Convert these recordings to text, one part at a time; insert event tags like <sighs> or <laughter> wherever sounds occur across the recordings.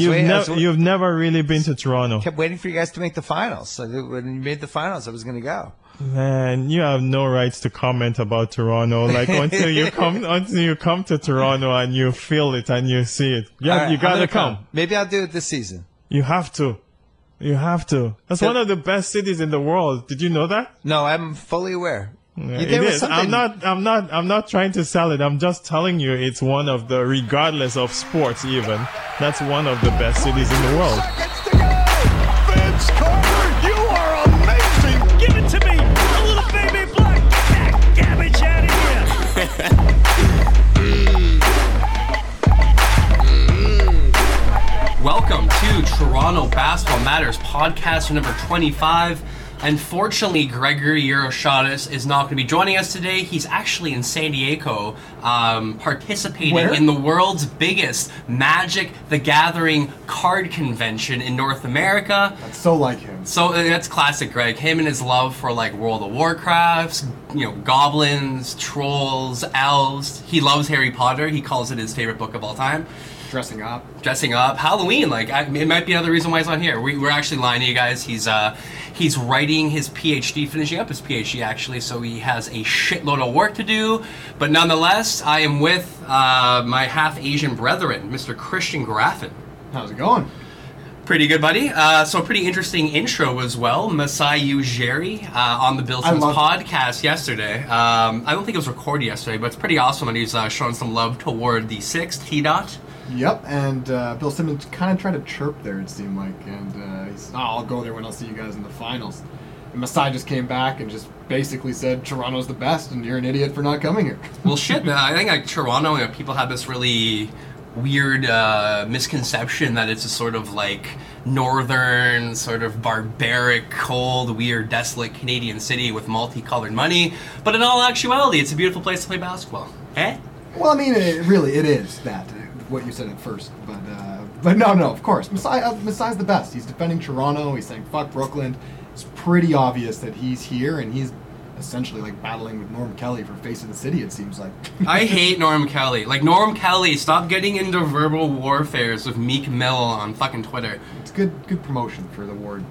You've, waiting, nev- was, you've never really been to Toronto. kept waiting for you guys to make the finals. So when you made the finals, I was going to go. Man, you have no rights to comment about Toronto. Like <laughs> until you come, until you come to Toronto and you feel it and you see it. Yeah, right, you gotta gonna come. Maybe I'll do it this season. You have to. You have to. That's So- one of the best cities in the world. Did you know that? No, I'm fully aware. Yeah, You- it there was is. I'm not. I'm not. I'm not trying to sell it. I'm just telling you, it's one of the, regardless of sports, even that's one of the best cities in the world. Vince Carter, you are amazing! Give it to me! A little baby black! Get that garbage out of here! Welcome to Toronto Basketball Matters podcast number 25. Unfortunately, Gregory Euroshotis is not going to be joining us today. He's actually in San Diego um, participating Where? in the world's biggest Magic the Gathering card convention in North America. That's so like him. So uh, that's classic Greg. Him and his love for like World of Warcrafts, you know, goblins, trolls, elves. He loves Harry Potter. He calls it his favorite book of all time Dressing up. dressing up Halloween. Like I, it might be another reason why he's on here. We, we're actually lying to you guys. He's uh he's writing his PhD, finishing up his PhD actually. So he has a shitload of work to do. But nonetheless, I am with uh, my half Asian brethren, Mr. Christian Graffin. How's it going? Pretty good, buddy. Uh, so a pretty interesting intro as well. Masai Ujiri uh, on the Bill Simmons podcast yesterday. Um, I don't think it was recorded yesterday, but it's pretty awesome. And he's uh, showing some love toward the sixth T dot. Yep, and uh, Bill Simmons kind of tried to chirp there, it seemed like. And uh, he's, oh, I'll go there when I'll see you guys in the finals. And Masai just came back and just basically said, Toronto's the best, and you're an idiot for not coming here. <laughs> Well, shit, man. I think like Toronto, you know, people have this really weird uh, misconception that it's a sort of like northern, sort of barbaric, cold, weird, desolate Canadian city with multicolored money. But in all actuality, it's a beautiful place to play basketball. Eh? well, I mean, it, really, it is that, what you said at first. But uh, but no, no, of course. Masai, uh, Masai's the best. He's defending Toronto. He's saying, fuck Brooklyn. It's pretty obvious that he's here, and he's essentially like battling with Norm Kelly for face of the city, it seems like. <laughs> I hate Norm Kelly. Like Norm Kelly, stop getting into verbal warfares with Meek Mill on fucking Twitter. It's good good promotion for the ward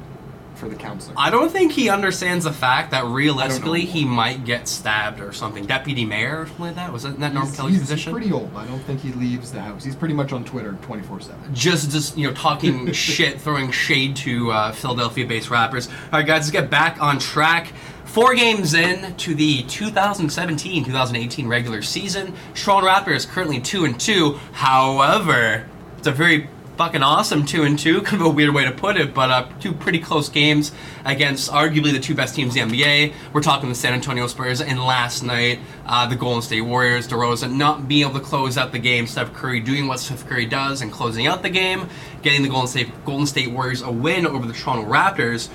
for the counselor. I don't think he understands the fact that realistically he might get stabbed or something. Deputy mayor or something like that. Was that not Norm Kelly's he's position? pretty old. I don't think he leaves the house. He's pretty much on Twitter 24 7. just just you know talking <laughs> shit, throwing shade to uh, Philadelphia-based rappers. All right, guys, let's get back on track. Four games in to the 2017-2018 regular season. Toronto Raptors currently two and two. However, it's a very fucking awesome two and two. <laughs> Kind of a weird way to put it, but uh, two pretty close games against arguably the two best teams in the NBA. We're talking the San Antonio Spurs and last night uh, the Golden State Warriors. DeRozan not being able to close out the game. Steph Curry doing what Steph Curry does and closing out the game, getting the Golden State Golden State Warriors a win over the Toronto Raptors.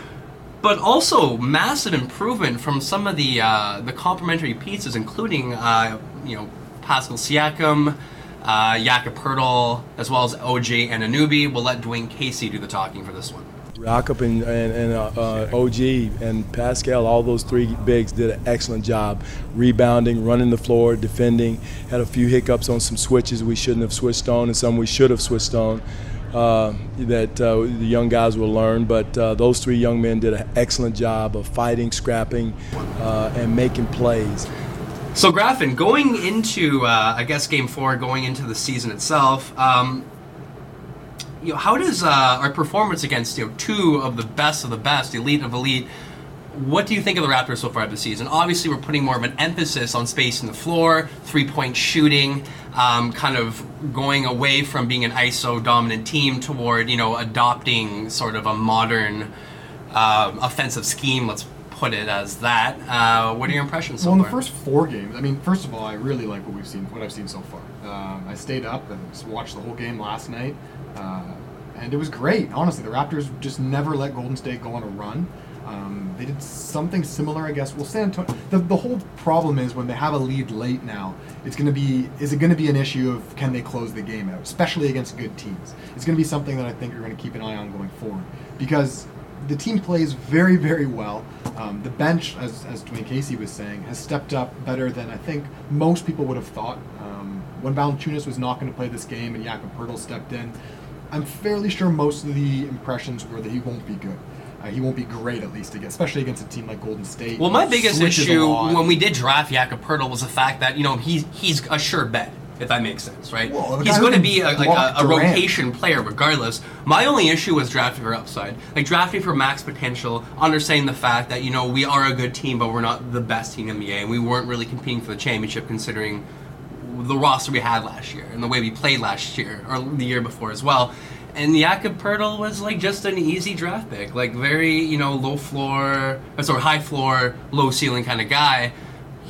But also massive improvement from some of the uh, the complementary pieces, including uh, you know Pascal Siakam, uh, as well as OG Anunoby. We'll let Dwayne Casey do the talking for this one. Jakob and, and, and uh, uh, OG and Pascal, all those three bigs did an excellent job rebounding, running the floor, defending. Had a few hiccups on some switches we shouldn't have switched on, and some we should have switched on. Uh, that uh, the young guys will learn, but uh, those three young men did an excellent job of fighting, scrapping, uh, and making plays. So, Graffin, going into, uh, I guess, game four, going into the season itself, um, you know, how does uh, our performance against you know two of the best of the best, elite of elite, what do you think of the Raptors so far this season? Obviously, we're putting more of an emphasis on space in the floor, three point shooting, um, kind of going away from being an ISO dominant team toward, you know, adopting sort of a modern um, offensive scheme, let's put it as that. Uh, what are your impressions so well, in the first four games, I mean, first of all, I really like what we've seen, what I've seen so far. Um, I stayed up and watched the whole game last night, uh, and it was great. Honestly, the Raptors just never let Golden State go on a run. Um, they did something similar, I guess. Well, San Antonio. The, the whole problem is when they have a lead late now, it's going to be is it going to be an issue of can they close the game out, especially against good teams. It's going to be something that I think you're going to keep an eye on going forward because the team plays very, very well. Um, the bench, as, as Dwayne Casey was saying, has stepped up better than I think most people would have thought. Um, when Valanciunas was not going to play this game and Jakob Poeltl stepped in, I'm fairly sure most of the impressions were that he won't be good. Uh, he won't be great, at least, against, especially against a team like Golden State. Well, my biggest issue when we did draft Jakob Poeltl was the fact that you know he's he's a sure bet. If that makes sense, right? Well, he's going to be a, like a, a rotation player regardless. My only issue was drafting for upside, like drafting for max potential, understanding the fact that you know we are a good team, but we're not the best team in the NBA, and we weren't really competing for the championship considering the roster we had last year and the way we played last year or the year before as well. And Jakob Poeltl was like just an easy draft pick, like very you know low floor, or sorry high floor, low ceiling kind of guy.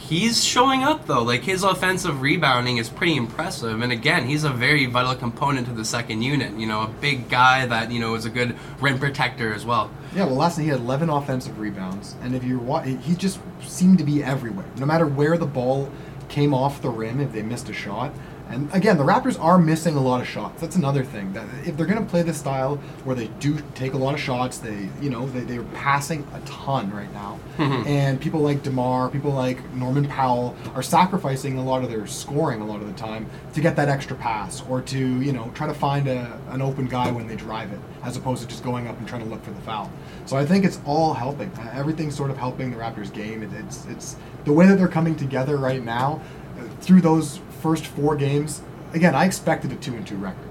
He's showing up though, like his offensive rebounding is pretty impressive, and again, he's a very vital component to the second unit. You know, a big guy that you know is a good rim protector as well. Yeah, well, last night he had 11 offensive rebounds, and if you watch, he just seemed to be everywhere. No matter where the ball came off the rim, if they missed a shot. And again, the Raptors are missing a lot of shots. That's another thing. That if they're going to play this style where they do take a lot of shots, they you know they they're passing a ton right now, and people like Demar, people like Norman Powell are sacrificing a lot of their scoring a lot of the time to get that extra pass or to you know try to find a, an open guy when they drive it, as opposed to just going up and trying to look for the foul. So I think it's all helping. Uh, Everything's sort of helping the Raptors game. It, it's it's the way that they're coming together right now uh, through those first four games. Again, I expected a two and two record.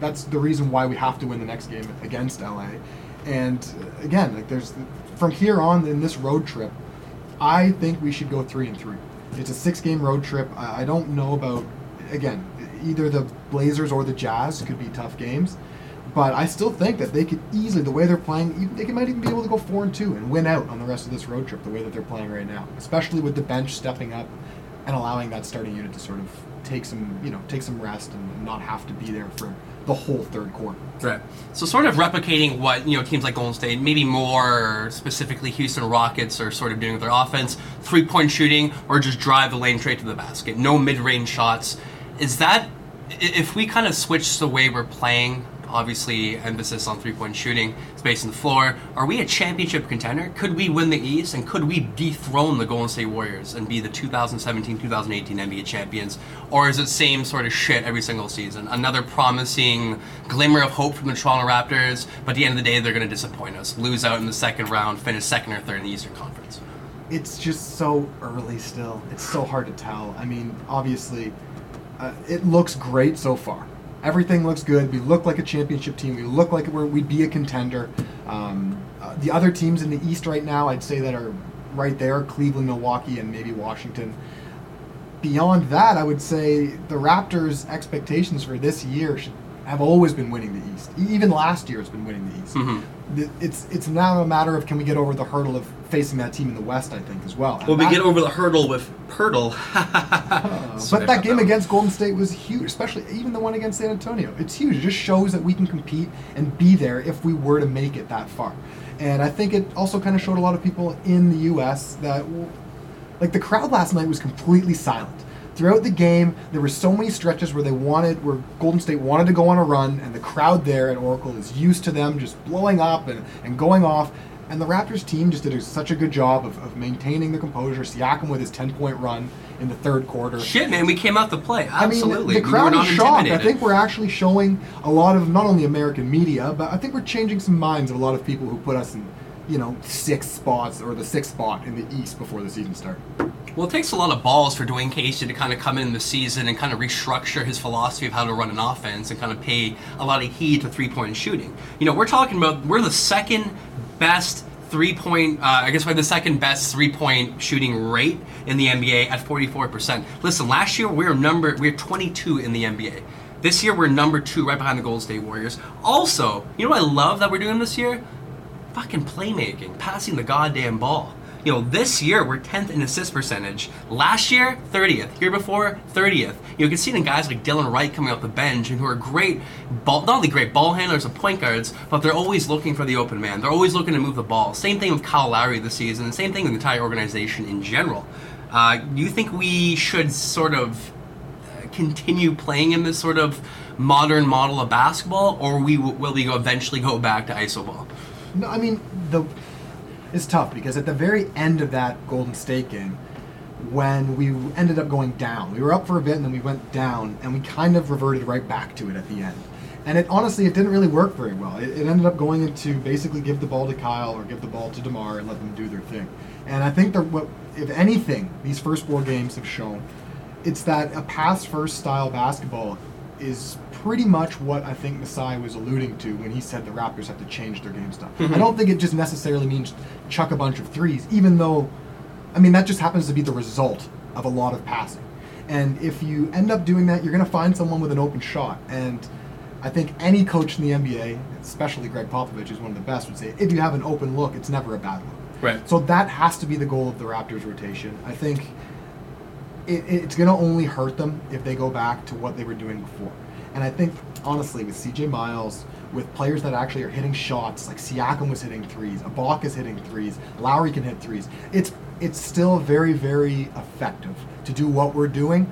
That's the reason why we have to win the next game against LA. And uh, again, like there's from here on in this road trip, I think we should go three and three. It's a six game road trip. I don't know about again either the Blazers or the Jazz could be tough games. But I still think that they could easily, the way they're playing, they might even be able to go four and two and win out on the rest of this road trip. The way that they're playing right now, especially with the bench stepping up and allowing that starting unit to sort of take some, you know, take some rest and not have to be there for the whole third quarter. Right. So sort of replicating what you know teams like Golden State, maybe more specifically Houston Rockets, are sort of doing with their offense: three-point shooting or just drive the lane straight to the basket. No mid-range shots. Is that if we kind of switch the way we're playing? Obviously, emphasis on three-point shooting, space on the floor. Are we a championship contender? Could we win the East, and could we dethrone the Golden State Warriors and be the 2017-2018 NBA champions? Or is it same sort of shit every single season? Another promising glimmer of hope from the Toronto Raptors, but at the end of the day, they're going to disappoint us, lose out in the second round, finish second or third in the Eastern Conference. it's just so early still. It's so hard to tell. I mean, obviously, uh, it looks great so far. Everything looks good. We look like a championship team. We look like we're, we'd be a contender. Um, uh, the other teams in the East right now, I'd say that are right there: Cleveland, Milwaukee, and maybe Washington. Beyond that, I would say the Raptors' expectations for this year should have always been winning the East. Even last year, it's been winning the East. The- It's it's now a matter of can we get over the hurdle of facing that team in the West? I think as well. And Will we that- get over the hurdle with Poeltl? <laughs> Uh, but that game against Golden State was huge, especially even the one against San Antonio. It's huge. It just shows that we can compete and be there if we were to make it that far. And I think it also kind of showed a lot of people in the U.S. that, like, the crowd last night was completely silent. Throughout the game, there were so many stretches where they wanted, where Golden State wanted to go on a run, and the crowd there at Oracle is used to them just blowing up and, and going off. And the Raptors team just did a, such a good job of, of maintaining the composure. Siakam with his 10 point run in the third quarter. Shit, man, we came out to play. I mean, Absolutely. the crowd not is shocked. I think we're actually showing a lot of not only American media, but I think we're changing some minds of a lot of people who put us in, you know, sixth spots or the sixth spot in the East before the season started. Well, it takes a lot of balls for Dwayne Casey to kind of come in the season and kind of restructure his philosophy of how to run an offense and kind of pay a lot of heed to three point shooting. You know, we're talking about we're the second best three point, uh, I guess we're the second best three point shooting rate in the NBA at 44%. Listen, last year we were number, we were 22 in the NBA. This year we're number two right behind the Golden State Warriors. Also, you know what I love that we're doing this year? Fucking playmaking, passing the goddamn ball. You know, this year we're 10th in assist percentage. Last year, 30th. Year before, 30th. You can see it in guys like Delon Wright coming off the bench and who are great, ball, not only great ball handlers and point guards, but they're always looking for the open man. They're always looking to move the ball. Same thing with Kyle Lowry this season, same thing with the entire organization in general. Uh, do you think we should sort of uh, continue playing in this sort of modern model of basketball, or we will we go eventually go back to iso ball? No, I mean the it's tough because at the very end of that Golden State game, when we ended up going down, we were up for a bit and then we went down, and we kind of reverted right back to it at the end. And it honestly, it didn't really work very well. It, it ended up going into basically give the ball to Kyle or give the ball to Demar and let them do their thing. And I think that what, if anything, these first four games have shown, it's that a pass first style basketball is pretty much what I think Masai was alluding to when he said the Raptors have to change their game style. I mm-hmm. don't think it just necessarily means chuck a bunch of threes, even though, I mean, that just happens to be the result of a lot of passing. And if you end up doing that, you're going to find someone with an open shot. And I think any coach in the NBA, especially Gregg Popovich, who's one of the best, would say if you have an open look, it's never a bad look. Right. So that has to be the goal of the Raptors rotation. I think it, it's going to only hurt them if they go back to what they were doing before. And I think, honestly, with CJ Miles, with players that actually are hitting shots, like Siakam was hitting threes, Ibaka is hitting threes, Lowry can hit threes, it's it's still very, very effective to do what we're doing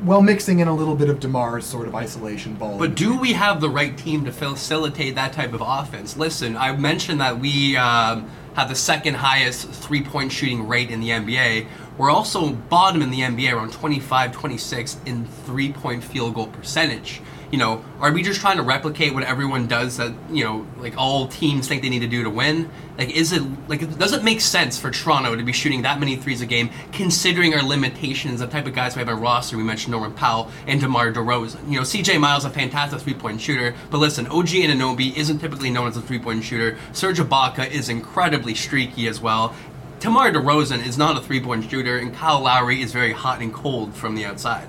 while mixing in a little bit of DeMar's sort of isolation ball. But do we have the right team to facilitate that type of offense? Listen, I mentioned that we um, have the second highest three point shooting rate in the NBA. We're also bottom in the NBA, around 25, 26 in three point field goal percentage. You know, are we just trying to replicate what everyone does that, you know, like all teams think they need to do to win? Like, is it, like, does it make sense for Toronto to be shooting that many threes a game, considering our limitations, the type of guys we have on roster? We mentioned Norman Powell and DeMar DeRozan. You know, CJ Miles, a fantastic three point shooter, but listen, OG Anunoby isn't typically known as a three point shooter. Serge Ibaka is incredibly streaky as well. DeMar DeRozan is not a three point shooter, and Kyle Lowry is very hot and cold from the outside.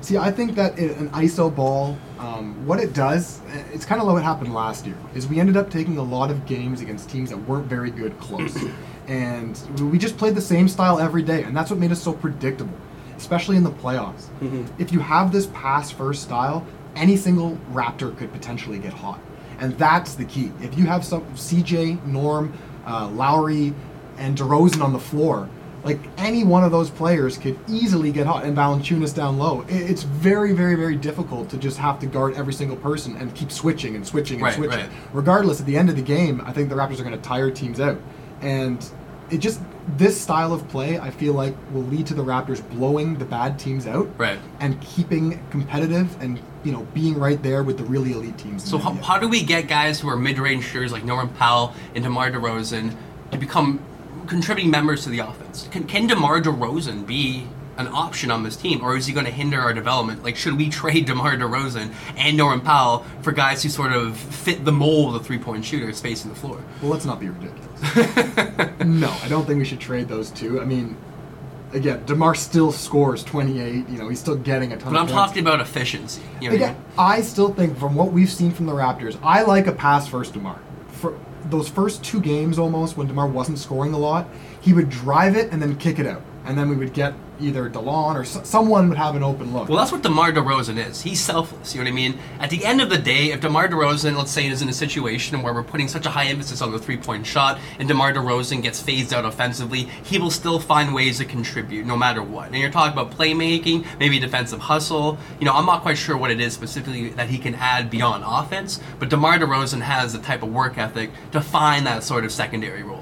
See, I think that i- an ISO ball, um, what it does, eh, it's kind of like what happened last year, is we ended up taking a lot of games against teams that weren't very good close. <clears throat> and we just played the same style every day, and that's what made us so predictable, especially in the playoffs. If you have this pass first style, any single Raptor could potentially get hot. And that's the key. If you have some CJ, Norm, uh, Lowry, and DeRozan on the floor, like any one of those players could easily get hot, and Valanciunas down low. It's very, very, very difficult to just have to guard every single person and keep switching and switching and Right, switching. right. Regardless, at the end of the game, I think the Raptors are going to tire teams out, and it just this style of play I feel like will lead to the Raptors blowing the bad teams out, Right. and keeping competitive and you know being right there with the really elite teams. So how, how do we get guys who are mid-range shooters like Norman Powell and DeMar DeRozan to become contributing members to the offense? Can, can DeMar DeRozan be an option on this team, or is he going to hinder our development? Like, should we <laughs> trade DeMar DeRozan and Norman Powell for guys who sort of fit the mold of three-point shooter spacing the floor? Well, let's not be ridiculous. <laughs> no, I don't think we should trade those two. I mean, again, Demar still scores 28. You know, he's still getting a ton. But I'm points. talking about efficiency. You know what I mean? I still think from what we've seen from the Raptors, I like a pass first Demar. For those first two games, almost when Demar wasn't scoring a lot, he would drive it and then kick it out, and then we would get either Delon or someone would have an open look. Well, that's what DeMar DeRozan is. He's selfless. You know what I mean? At the end of the day, if DeMar DeRozan, let's say, is in a situation where we're putting such a high emphasis on the three-point shot, and DeMar DeRozan gets phased out offensively, he will still find ways to contribute no matter what. And you're talking about playmaking, maybe defensive hustle. You know, I'm not quite sure what it is specifically that he can add beyond offense, but DeMar DeRozan has the type of work ethic to find that sort of secondary role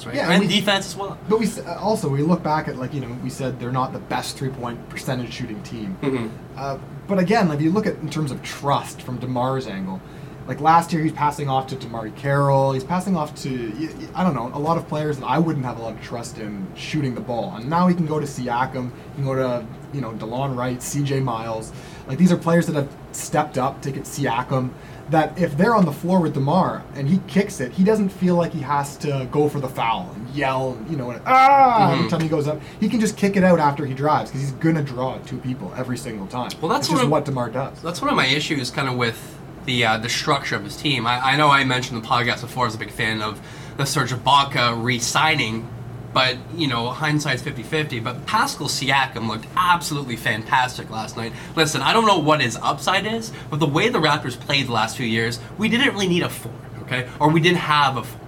offense, right? Yeah, and we- defense as well. But we uh, also we look back at like you know we said they're not the best three point percentage shooting team. Mm-hmm. Uh, but again, like you look at in terms of trust from Demar's angle, like last year he's passing off to DeMarre Carroll. He's passing off to I don't know a lot of players that I wouldn't have a lot of trust in shooting the ball. And now he can go to Siakam, he can go to you know Delon Wright, C.J. Miles. Like these are players that have stepped up. Take it Siakam. That if they're on the floor with Demar and he kicks it, he doesn't feel like he has to go for the foul and yell, you know, and, ah, Mm-hmm. every time he goes up. He can just kick it out after he drives because he's gonna draw two people every single time. Well, that's just of- what Demar does. That's one of my issues, kind of with the uh, the structure of his team. I, I know I mentioned the podcast before. I was a big fan of the Serge Ibaka re-signing, but you know hindsight's 50-50. But Pascal Siakam looked absolutely fantastic last night. Listen, I don't know what his upside is, but the way the Raptors played the last few years, we didn't really need a four, okay, or we didn't have a four.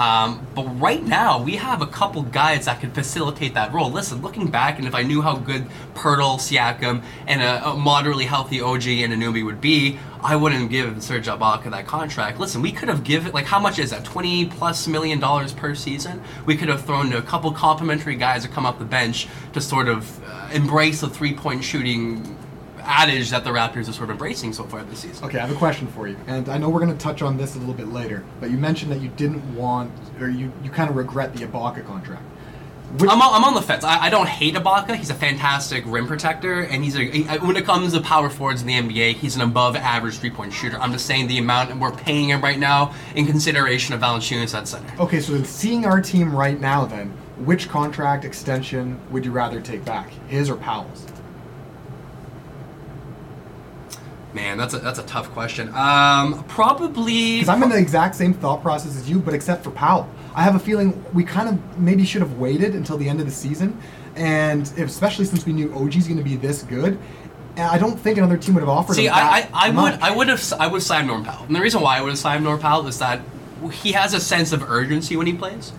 Um, but right now, we have a couple guys that can facilitate that role. Listen, looking back, and if I knew how good Poeltl, Siakam, and a, a moderately healthy OG Anunoby would be, I wouldn't give Serge Ibaka that contract. Listen, we could have given like how much is that? Twenty plus million dollars per season. We could have thrown a couple complimentary guys to come off the bench to sort of uh, embrace the three point shooting adage that the Raptors are sort of embracing so far this season. Okay, I have a question for you, and I know we're going to touch on this a little bit later. But you mentioned that you didn't want, or you, you kind of regret the Ibaka contract. Which, I'm on, I'm on the fence. I, I don't hate Ibaka. He's a fantastic rim protector, and he's a he- when it comes to power forwards in the NBA, he's an above average three point shooter. I'm just saying the amount we're paying him right now in consideration of Valanciunas at center. okay, so seeing our team right now, then, which contract extension would you rather take back, his or Powell's? Man, that's a that's a tough question. Um, probably Because I'm in the exact same thought process as you, but except for Powell. I have a feeling we kind of maybe should have waited until the end of the season, and especially since we knew OG's going to be this good, I don't think another team would have offered. See, him I, that I, I would much. I would have I would sign Norm Powell, and the reason why I would have signed Norm Powell is that he has a sense of urgency when he plays.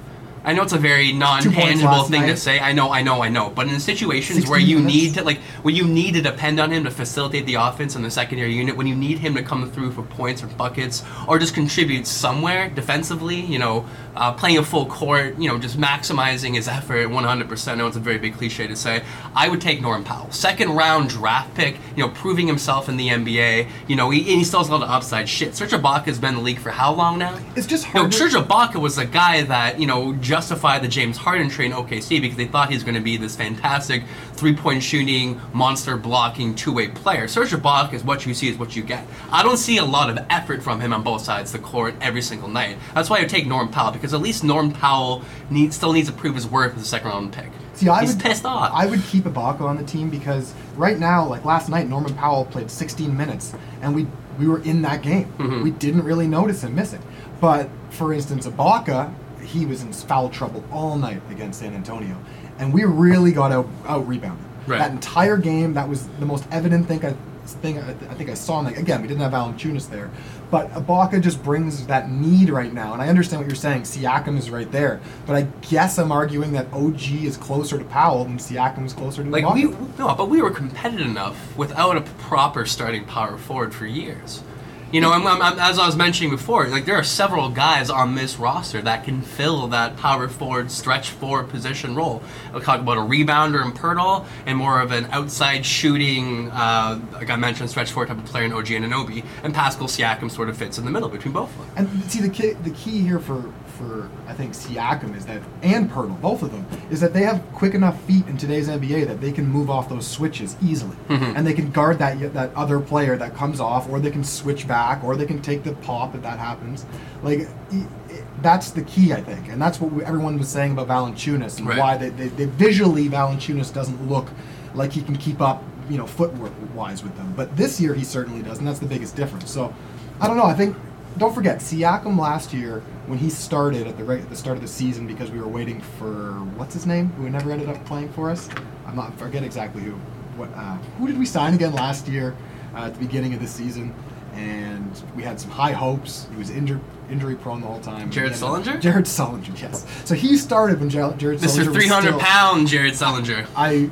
I know it's a very non-tangible thing to say. I know, I know, I know. But in situations where you minutes. need to, like, when you need to depend on him to facilitate the offense in the secondary unit, when you need him to come through for points or buckets or just contribute somewhere defensively, you know, uh, playing a full court, you know, just maximizing his effort 100%. I know it's a very big cliche to say. I would take Norm Powell, second round draft pick, you know, proving himself in the NBA. You know, he, and he still has a lot of upside. Shit, Serge Ibaka has been in the league for how long now? It's just You know, hard. Serge Ibaka was a guy that you know justified the James Harden trade in OKC because they thought he was going to be this fantastic three-point shooting, monster blocking, two-way player. Serge Ibaka is what you see is what you get. I don't see a lot of effort from him on both sides of the court every single night. That's why I take Norm Powell because at least Norm Powell still needs to prove his worth as a second-round pick. See, I He's would, pissed off. I would keep Ibaka on the team because right now, like last night, Norman Powell played 16 minutes, and we we were in that game. Mm-hmm. We didn't really notice him missing. But for instance, Ibaka, he was in foul trouble all night against San Antonio, and we really got out out rebounded. Right. That entire game, that was the most evident thing I thing I, I think I saw. And like, again, we didn't have Valanciunas there, but Ibaka just brings that need right now. And I understand what you're saying. Siakam is right there, but I guess I'm arguing that OG is closer to Powell than Siakam is closer to Like Ibaka. we no, but we were competitive enough without a proper starting power forward for years. You know, I'm, I'm, as I was mentioning before, like there are several guys on this roster that can fill that power forward, stretch forward position role. I'll talk about a rebounder in Poeltl and more of an outside shooting, uh, like I mentioned, stretch forward type of player in OG Anunoby, and Pascal Siakam sort of fits in the middle between both of them. And see, the key, the key here for, for I think Siakam is that, and Poeltl, both of them, is that they have quick enough feet in today's NBA that they can move off those switches easily, Mm-hmm. and they can guard that that other player that comes off, or they can switch back, or they can take the pop if that happens. Like that's the key, I think, and that's what we, everyone was saying about Valanciunas and Right. why they, they, they visually Valanciunas doesn't look like he can keep up, you know, footwork wise with them. But this year he certainly does, and that's the biggest difference. So I don't know. I think don't forget Siakam last year when he started at the reg- at the start of the season because we were waiting for what's his name who never ended up playing for us. I'm not I forget exactly who. What uh, who did we sign again last year uh, at the beginning of the season? And we had some high hopes. He was injured, injury prone the whole time. Jared Sullinger? Jared Sullinger, yes. So he started when Jared, Jared Sullinger Mr. was 300 still- pound Jared Sullinger. I,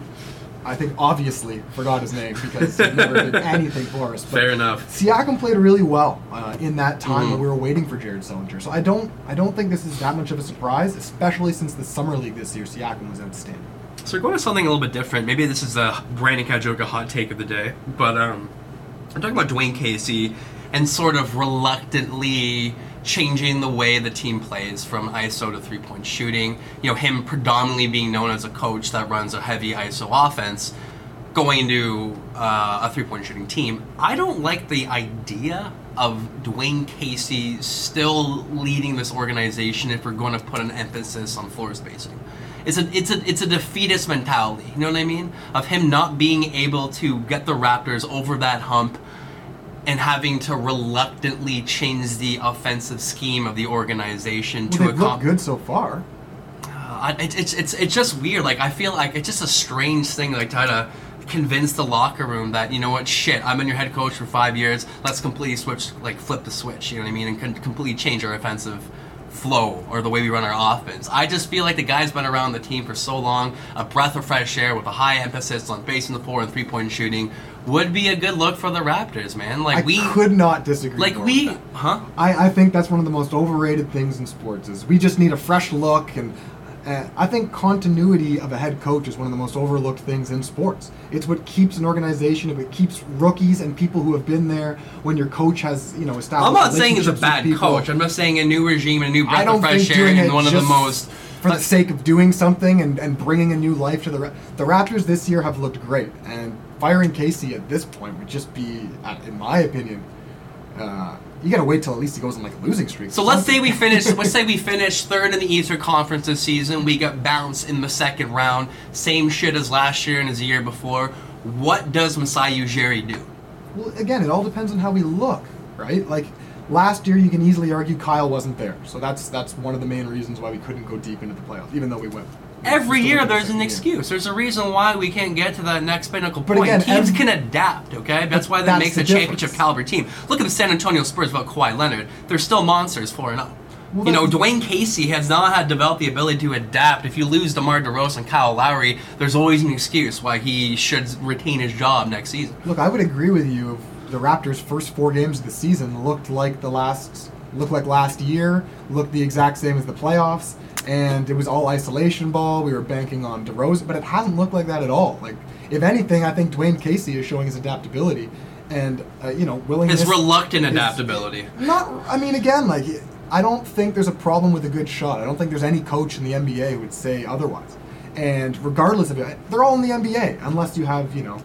I think obviously forgot his name because he never did <laughs> anything for us. But Fair enough. Siakam played really well uh, in that time Mhm. when we were waiting for Jared Sullinger. So I don't, I don't think this is that much of a surprise, especially since the summer league this year, Siakam was outstanding. So we're going to something a little bit different. Maybe this is the Brandon Kajoka hot take of the day, but um, I'm talking about Dwayne Casey and sort of reluctantly changing the way the team plays from ISO to three point shooting. You know, him predominantly being known as a coach that runs a heavy ISO offense, going to uh, a three point shooting team. I don't like the idea of Dwayne Casey still leading this organization if we're going to put an emphasis on floor spacing. It's a it's a it's a defeatist mentality. You know what I mean? Of him not being able to get the Raptors over that hump and having to reluctantly change the offensive scheme of the organization Well, to accomplish. good so far. Uh, it's, it's it's it's just weird. Like I feel like it's just a strange thing. Like try to convince the locker room that you know what, shit, I'm been your head coach for five years. Let's completely switch, like flip the switch. You know what I mean, and con- completely change our offensive flow or the way we run our offense. I just feel like the guy's been around the team for so long. A breath of fresh air with a high emphasis on base in the floor and three point shooting would be a good look for the Raptors, man. Like I we could not disagree. like we, with that. huh? I, I think that's one of the most overrated things in sports is we just need a fresh look and uh, I think continuity of a head coach is one of the most overlooked things in sports. It's what keeps an organization, it keeps rookies and people who have been there when your coach has, you know, established I'm not saying he's a bad coach. I'm just saying a new regime, a new I breath don't of fresh air, and one of the most. for the sake of doing something and, and bringing a new life to the the Raptors this year have looked great and firing Casey at this point would just be, uh, in my opinion, uh, you gotta wait till at least he goes on like a losing streak. So let's say we finish. let's say we <laughs> finish third in the Eastern Conference this season. We got bounced in the second round. Same shit as last year and as the year before. What does Masai Ujiri do? Well, again, it all depends on how we look, right? Like last year, you can easily argue Kyle wasn't there, so that's that's one of the main reasons why we couldn't go deep into the playoffs, even though we went. Every year there's an excuse. There's a reason why we can't get to that next pinnacle But point. again, Teams every- can adapt, okay? That's why that makes the a championship caliber team. Look at the San Antonio Spurs without Kawhi Leonard. They're still monsters 4 and 0. Well, you know, Dwayne Casey has not had developed the ability to adapt. If you lose DeMar DeRozan and Kyle Lowry, there's always an excuse why he should retain his job next season. Look, I would agree with you. If the Raptors' first four games of the season looked like the last, looked like last year, looked the exact same as the playoffs, and it was all isolation ball. We were banking on DeRozan, but it hasn't looked like that at all. Like, if anything, I think Dwayne Casey is showing his adaptability, and uh, you know, willingness. His reluctant adaptability. Not, I mean, again, like, I don't think there's a problem with a good shot. I don't think there's any coach in the NBA who would say otherwise. And regardless of it, they're all in the NBA, unless you have, you know,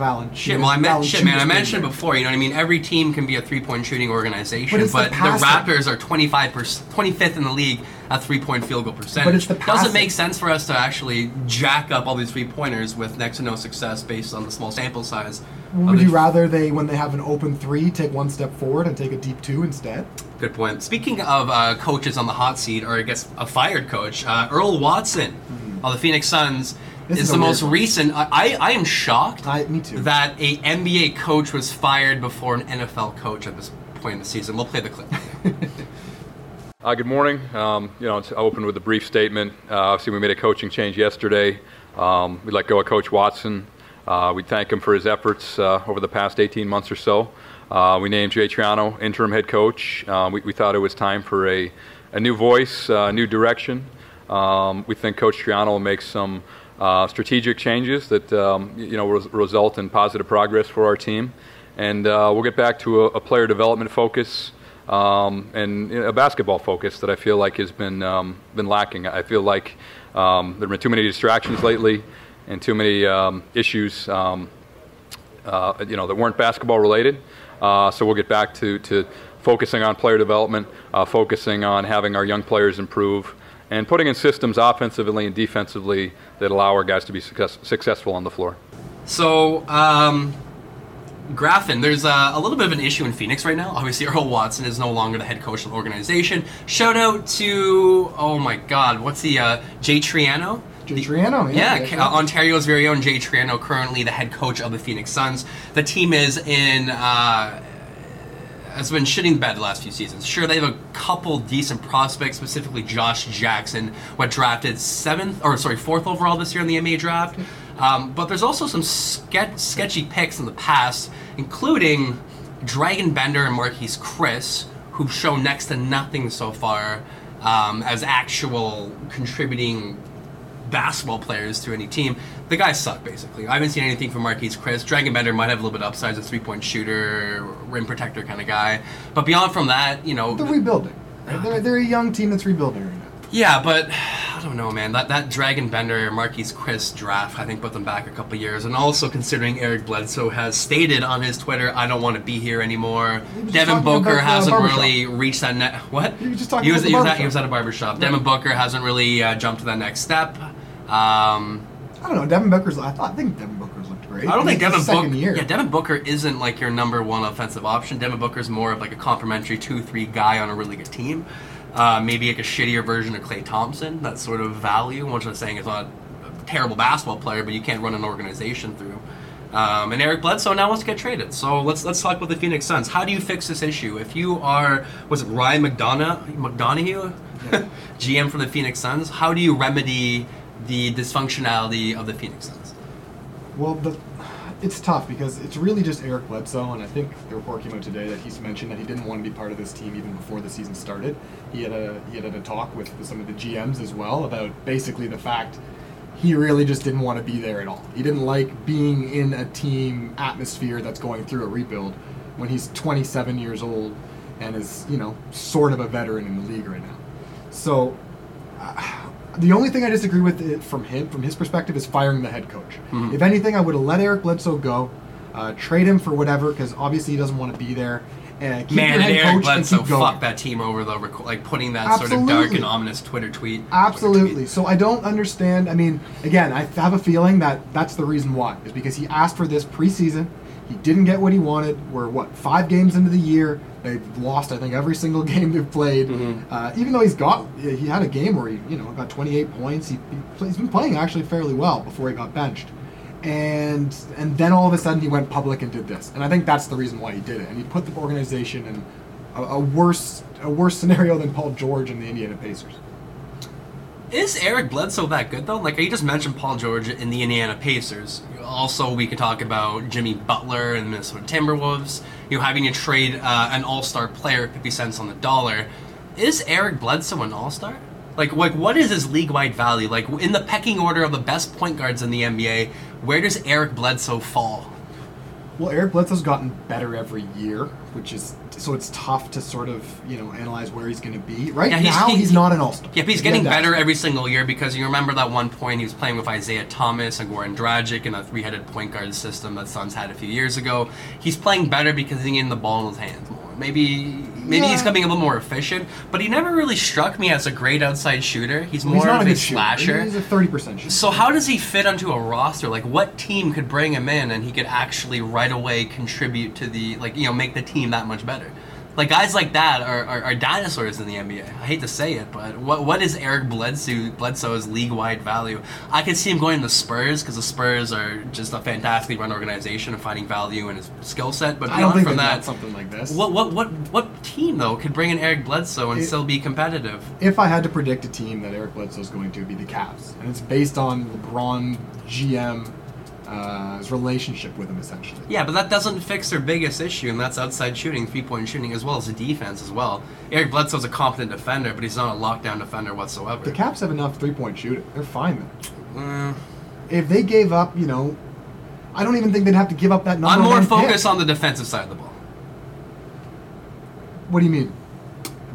Valanciunas. Shit, well, I meant shit, man. I mentioned before. You know what I mean? Every team can be a three-point shooting organization, But but, the the. Raptors are 25 25th in the league at three-point field goal percentage. But it's the Doesn't make sense for us to actually jack up all these three-pointers with next to no success based on the small sample size. Would you rather they, when they have an open three, take one step forward and take a deep two instead? Good point. Speaking of uh, coaches on the hot seat, or I guess a fired coach, uh, Earl Watson of the Phoenix Suns This is is the most one. recent. I, I, I am shocked I, me too. that a NBA coach was fired before an NFL coach at this point in the season. We'll play the clip. <laughs> Uh, good morning. Um, you know, I'll open with a brief statement. Uh, obviously, we made a coaching change yesterday. Um, we let go of Coach Watson. Uh, we thank him for his efforts uh, over the past 18 months or so. Uh, we named Jay Triano interim head coach. Uh, we, we thought it was time for a, a new voice, uh, a new direction. Um, we think Coach Triano will make some uh, strategic changes that um, you know result in positive progress for our team, and uh, we'll get back to a, a player development focus um, and a basketball focus that I feel like has been um, been lacking. I feel like um, there have been too many distractions lately and too many um, issues, um, uh, you know, that weren't basketball related. Uh, so we'll get back to, to focusing on player development, uh, focusing on having our young players improve, and putting in systems offensively and defensively that allow our guys to be success, successful on the floor. So, um, Graffin, there's a, a little bit of an issue in Phoenix right now. Obviously, <laughs> Earl Watson is no longer the head coach of the organization. Shout out to, oh my God, what's the, uh, Jay Triano? Jay Triano, yeah. Yeah, yeah, Ca- Ontario's very own Jay Triano, currently the head coach of the Phoenix Suns. The team is in, uh, has been shitting the bed the last few seasons. Sure, they have a couple decent prospects, specifically Josh Jackson, what drafted seventh or sorry fourth overall this year in the NBA draft. Um, but there's also some ske- sketchy picks in the past, including Dragan Bender and Marquese Chriss, who've shown next to nothing so far um, as actual contributing basketball players to any team. The guys suck, basically. I haven't seen anything from Marquese Chriss. Dragan Bender might have a little bit of upside as a three point shooter, rim protector kind of guy. But beyond from that, you know. They're rebuilding. right? They're, they're a young team that's rebuilding right now. Yeah, but <sighs> I don't know, man. That that Dragan Bender Marquese Chriss draft, I think, put them back a couple years. And also considering Eric Bledsoe has stated on his Twitter, "I don't want to be here anymore." Devin Booker about hasn't barbershop. really reached that net. What? He was just talking he was, he was at, he was at a barbershop. Devin Booker hasn't really uh, jumped to that next step. Um, I don't know. Devin Booker's. I thought. I think Devin Booker's looked great. I don't think Devin Booker. year. Yeah, Devin Booker isn't like your number one offensive option. Devin Booker's more of like a complimentary two-three guy on a really good team. Uh, maybe like a shittier version of Klay Thompson. That sort of value. Which I'm saying is not a terrible basketball player, but you can't run an organization through. Um, and Eric Bledsoe now wants to get traded. So let's let's talk about the Phoenix Suns. How do you fix this issue? If you are was it Ryan McDonough McDonough, <laughs> GM for the Phoenix Suns, how do you remedy the dysfunctionality of the Phoenix Suns? Well, the, it's tough because it's really just Eric Bledsoe, and I think the report came out today that he's mentioned that he didn't want to be part of this team even before the season started. He had a he had a talk with some of the GMs as well about basically the fact he really just didn't want to be there at all. He didn't like being in a team atmosphere that's going through a rebuild when he's 27 years old and is you know sort of a veteran in the league right now. So uh, the only thing I disagree with it from him, from his perspective, is firing the head coach. Mhm. If anything, I would have let Eric Bledsoe go, uh, trade him for whatever, because obviously he doesn't want to be there. And keep Man, head Eric Bledsoe fucked that team over reco- like putting that sort of dark and ominous Twitter tweet. Absolutely. So I don't understand. I mean, again, I have a feeling that that's the reason why is because he asked for this preseason. He didn't get what he wanted. We're what five games into the year. They've lost, I think, every single <laughs> game they've played. Mm-hmm. Uh, even though he's got, he had a game where he, you know, got 28 points. He, he play- he's been playing actually fairly well before he got benched. And and then all of a sudden he went public and did this. And I think that's the reason why he did it. And he put the organization in a, a worse a worse <laughs> scenario than Paul George and the Indiana Pacers. Is Eric Bledsoe that good though? Like you just mentioned Paul George in the Indiana Pacers. Also, we could talk about Jimmy Butler and the Minnesota Timberwolves. You know, having to trade uh, an All-Star player at fifty cents on the dollar. Is Eric Bledsoe an All-Star? Like, like what is his league-wide value? Like in the pecking order of the best point guards in the NBA, where does Eric Bledsoe fall? Well, Eric Bledsoe's gotten better every year, which is so it's tough to sort of you know analyze where he's going to be. Right Yeah, he's- now, he- he's, not an all star. Yeah, but he's getting better every single year because you remember that one point he was playing with Isaiah Thomas and Goran Dragic in a three-headed point guard system that Suns had a few years ago. He's playing better because he's getting the ball in his hands more. Maybe maybe he's Yeah. becoming a little more efficient, but he never really struck me as a great outside shooter. He's more He's not of a a slasher. He's a thirty percent shooter. So how does he fit onto a roster? Like what team could bring him in and he could actually right away contribute to the like you know make the team that much better? Like guys like that are, are, are dinosaurs in the NBA. I hate to say it, but what what is Eric Bledsoe Bledsoe's league wide value? I could see him going to the Spurs because the Spurs are just a fantastically run organization and finding value in his skill set. But beyond from that, something like this. what what what what team though could bring in Eric Bledsoe and It- still be competitive? If I had to predict a team that Eric Bledsoe is going to, be the Cavs, and it's based on LeBron GM uh, his relationship with him essentially. Yeah, but that doesn't fix their biggest issue, and that's outside shooting, three point shooting, as well as the defense as well. Eric Bledsoe's a competent defender, but he's not a lockdown defender whatsoever. The Cavs have enough three point shooting. They're fine there. Mm. If they gave up, you know, I don't even think they'd have to give up that number. I'm more focused pick. on the defensive side of the ball. What do you mean?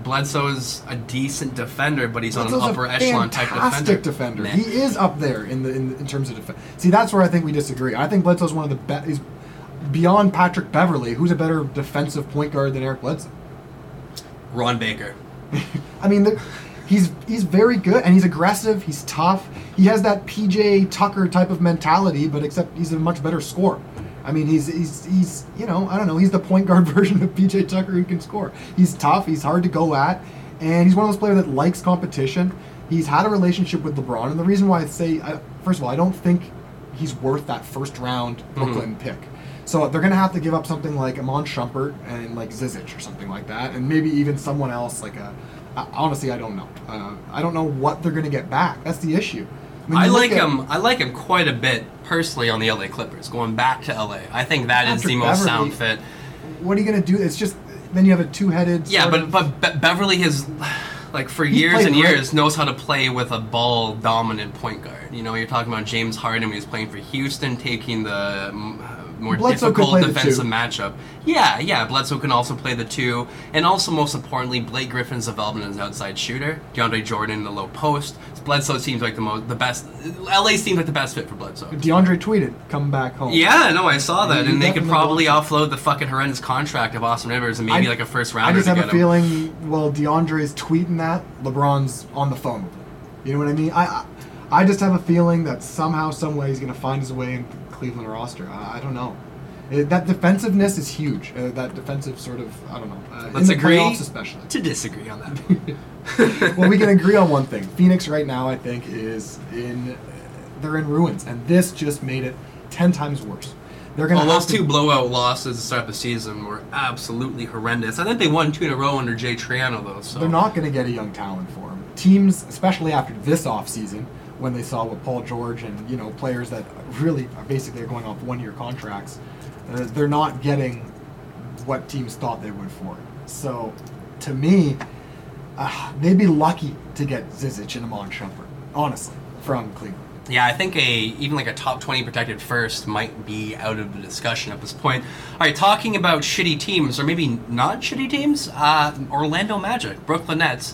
Bledsoe's a decent defender, but he's on an upper echelon type defender. defender. He is up there in the in, in terms of defense. See, that's where I think we disagree. I think Bledsoe's one of the best. Is beyond Patrick Beverley, who's a better defensive point guard than Eric Bledsoe. Ron Baker. <laughs> I mean, the, he's he's very good and he's aggressive. He's tough. He has that PJ Tucker type of mentality, but except he's a much better scorer. I mean, he's he's he's you know I don't know. He's the point guard <laughs> version of PJ Tucker who can score. He's tough. He's hard to go at, and he's one of those players that likes competition. He's had a relationship with LeBron, and the reason why I say, I, first of all, I don't think he's worth that first round Brooklyn pick. So they're gonna have to give up something like Iman Shumpert and like Zizic or something like that, and maybe even someone else like a. I- Honestly, I don't know. Uh, I don't know what they're gonna get back. That's the issue. I like at him. I like him quite a bit personally on the LA Clippers. Going back to LA, I think that is the most sound fit. What are you gonna do? It's just then you have a two-headed. Yeah, but but Be- Beverley has, like for He's years and great. years, knows how to play with a ball dominant point guard. You know, you're talking about James Harden when he was playing for Houston, taking the more Bledsoe difficult defensive matchup. Yeah, yeah. Bledsoe can also play the two, and also most importantly, Blake Griffin's development as an outside shooter. DeAndre Jordan in the low post. Bledsoe seems like the most, the best. LA seems like the best fit for Bledsoe. DeAndre tweeted, "Come back home." Yeah, no, I saw that, He and they could probably offload the fucking horrendous contract of Austin Rivers and maybe I- like a first rounder. I just to have a him. feeling. Well, DeAndre's tweeting that LeBron's on the phone. You know what I mean? I I, I just have a feeling that somehow, some way, he's gonna find his way and Cleveland roster. I, I don't know. Uh, that defensiveness is huge. Uh, that defensive sort of, I don't know. Uh, Let's agree especially. to disagree on that. <laughs> <laughs> well, we can agree on one thing. Phoenix right now, I think, is in they're in ruins, and this just made it ten times worse. They're gonna Well, those two blowout losses to start the season were absolutely horrendous. I think they won two in a row under Jay Triano, though. So They're not going to get a young talent for him. Teams, especially after this offseason, when they saw what Paul George and you know players that really are basically are going off one-year contracts, uh, they're not getting what teams thought they would for it. So, to me, uh, they'd be lucky to get Zizic and Iman Shumpert, honestly, from Cleveland. Yeah, I think a even like a top twenty protected first might be out of the discussion at this point. All right, talking about shitty teams or maybe not shitty teams. Uh, Orlando Magic, Brooklyn Nets.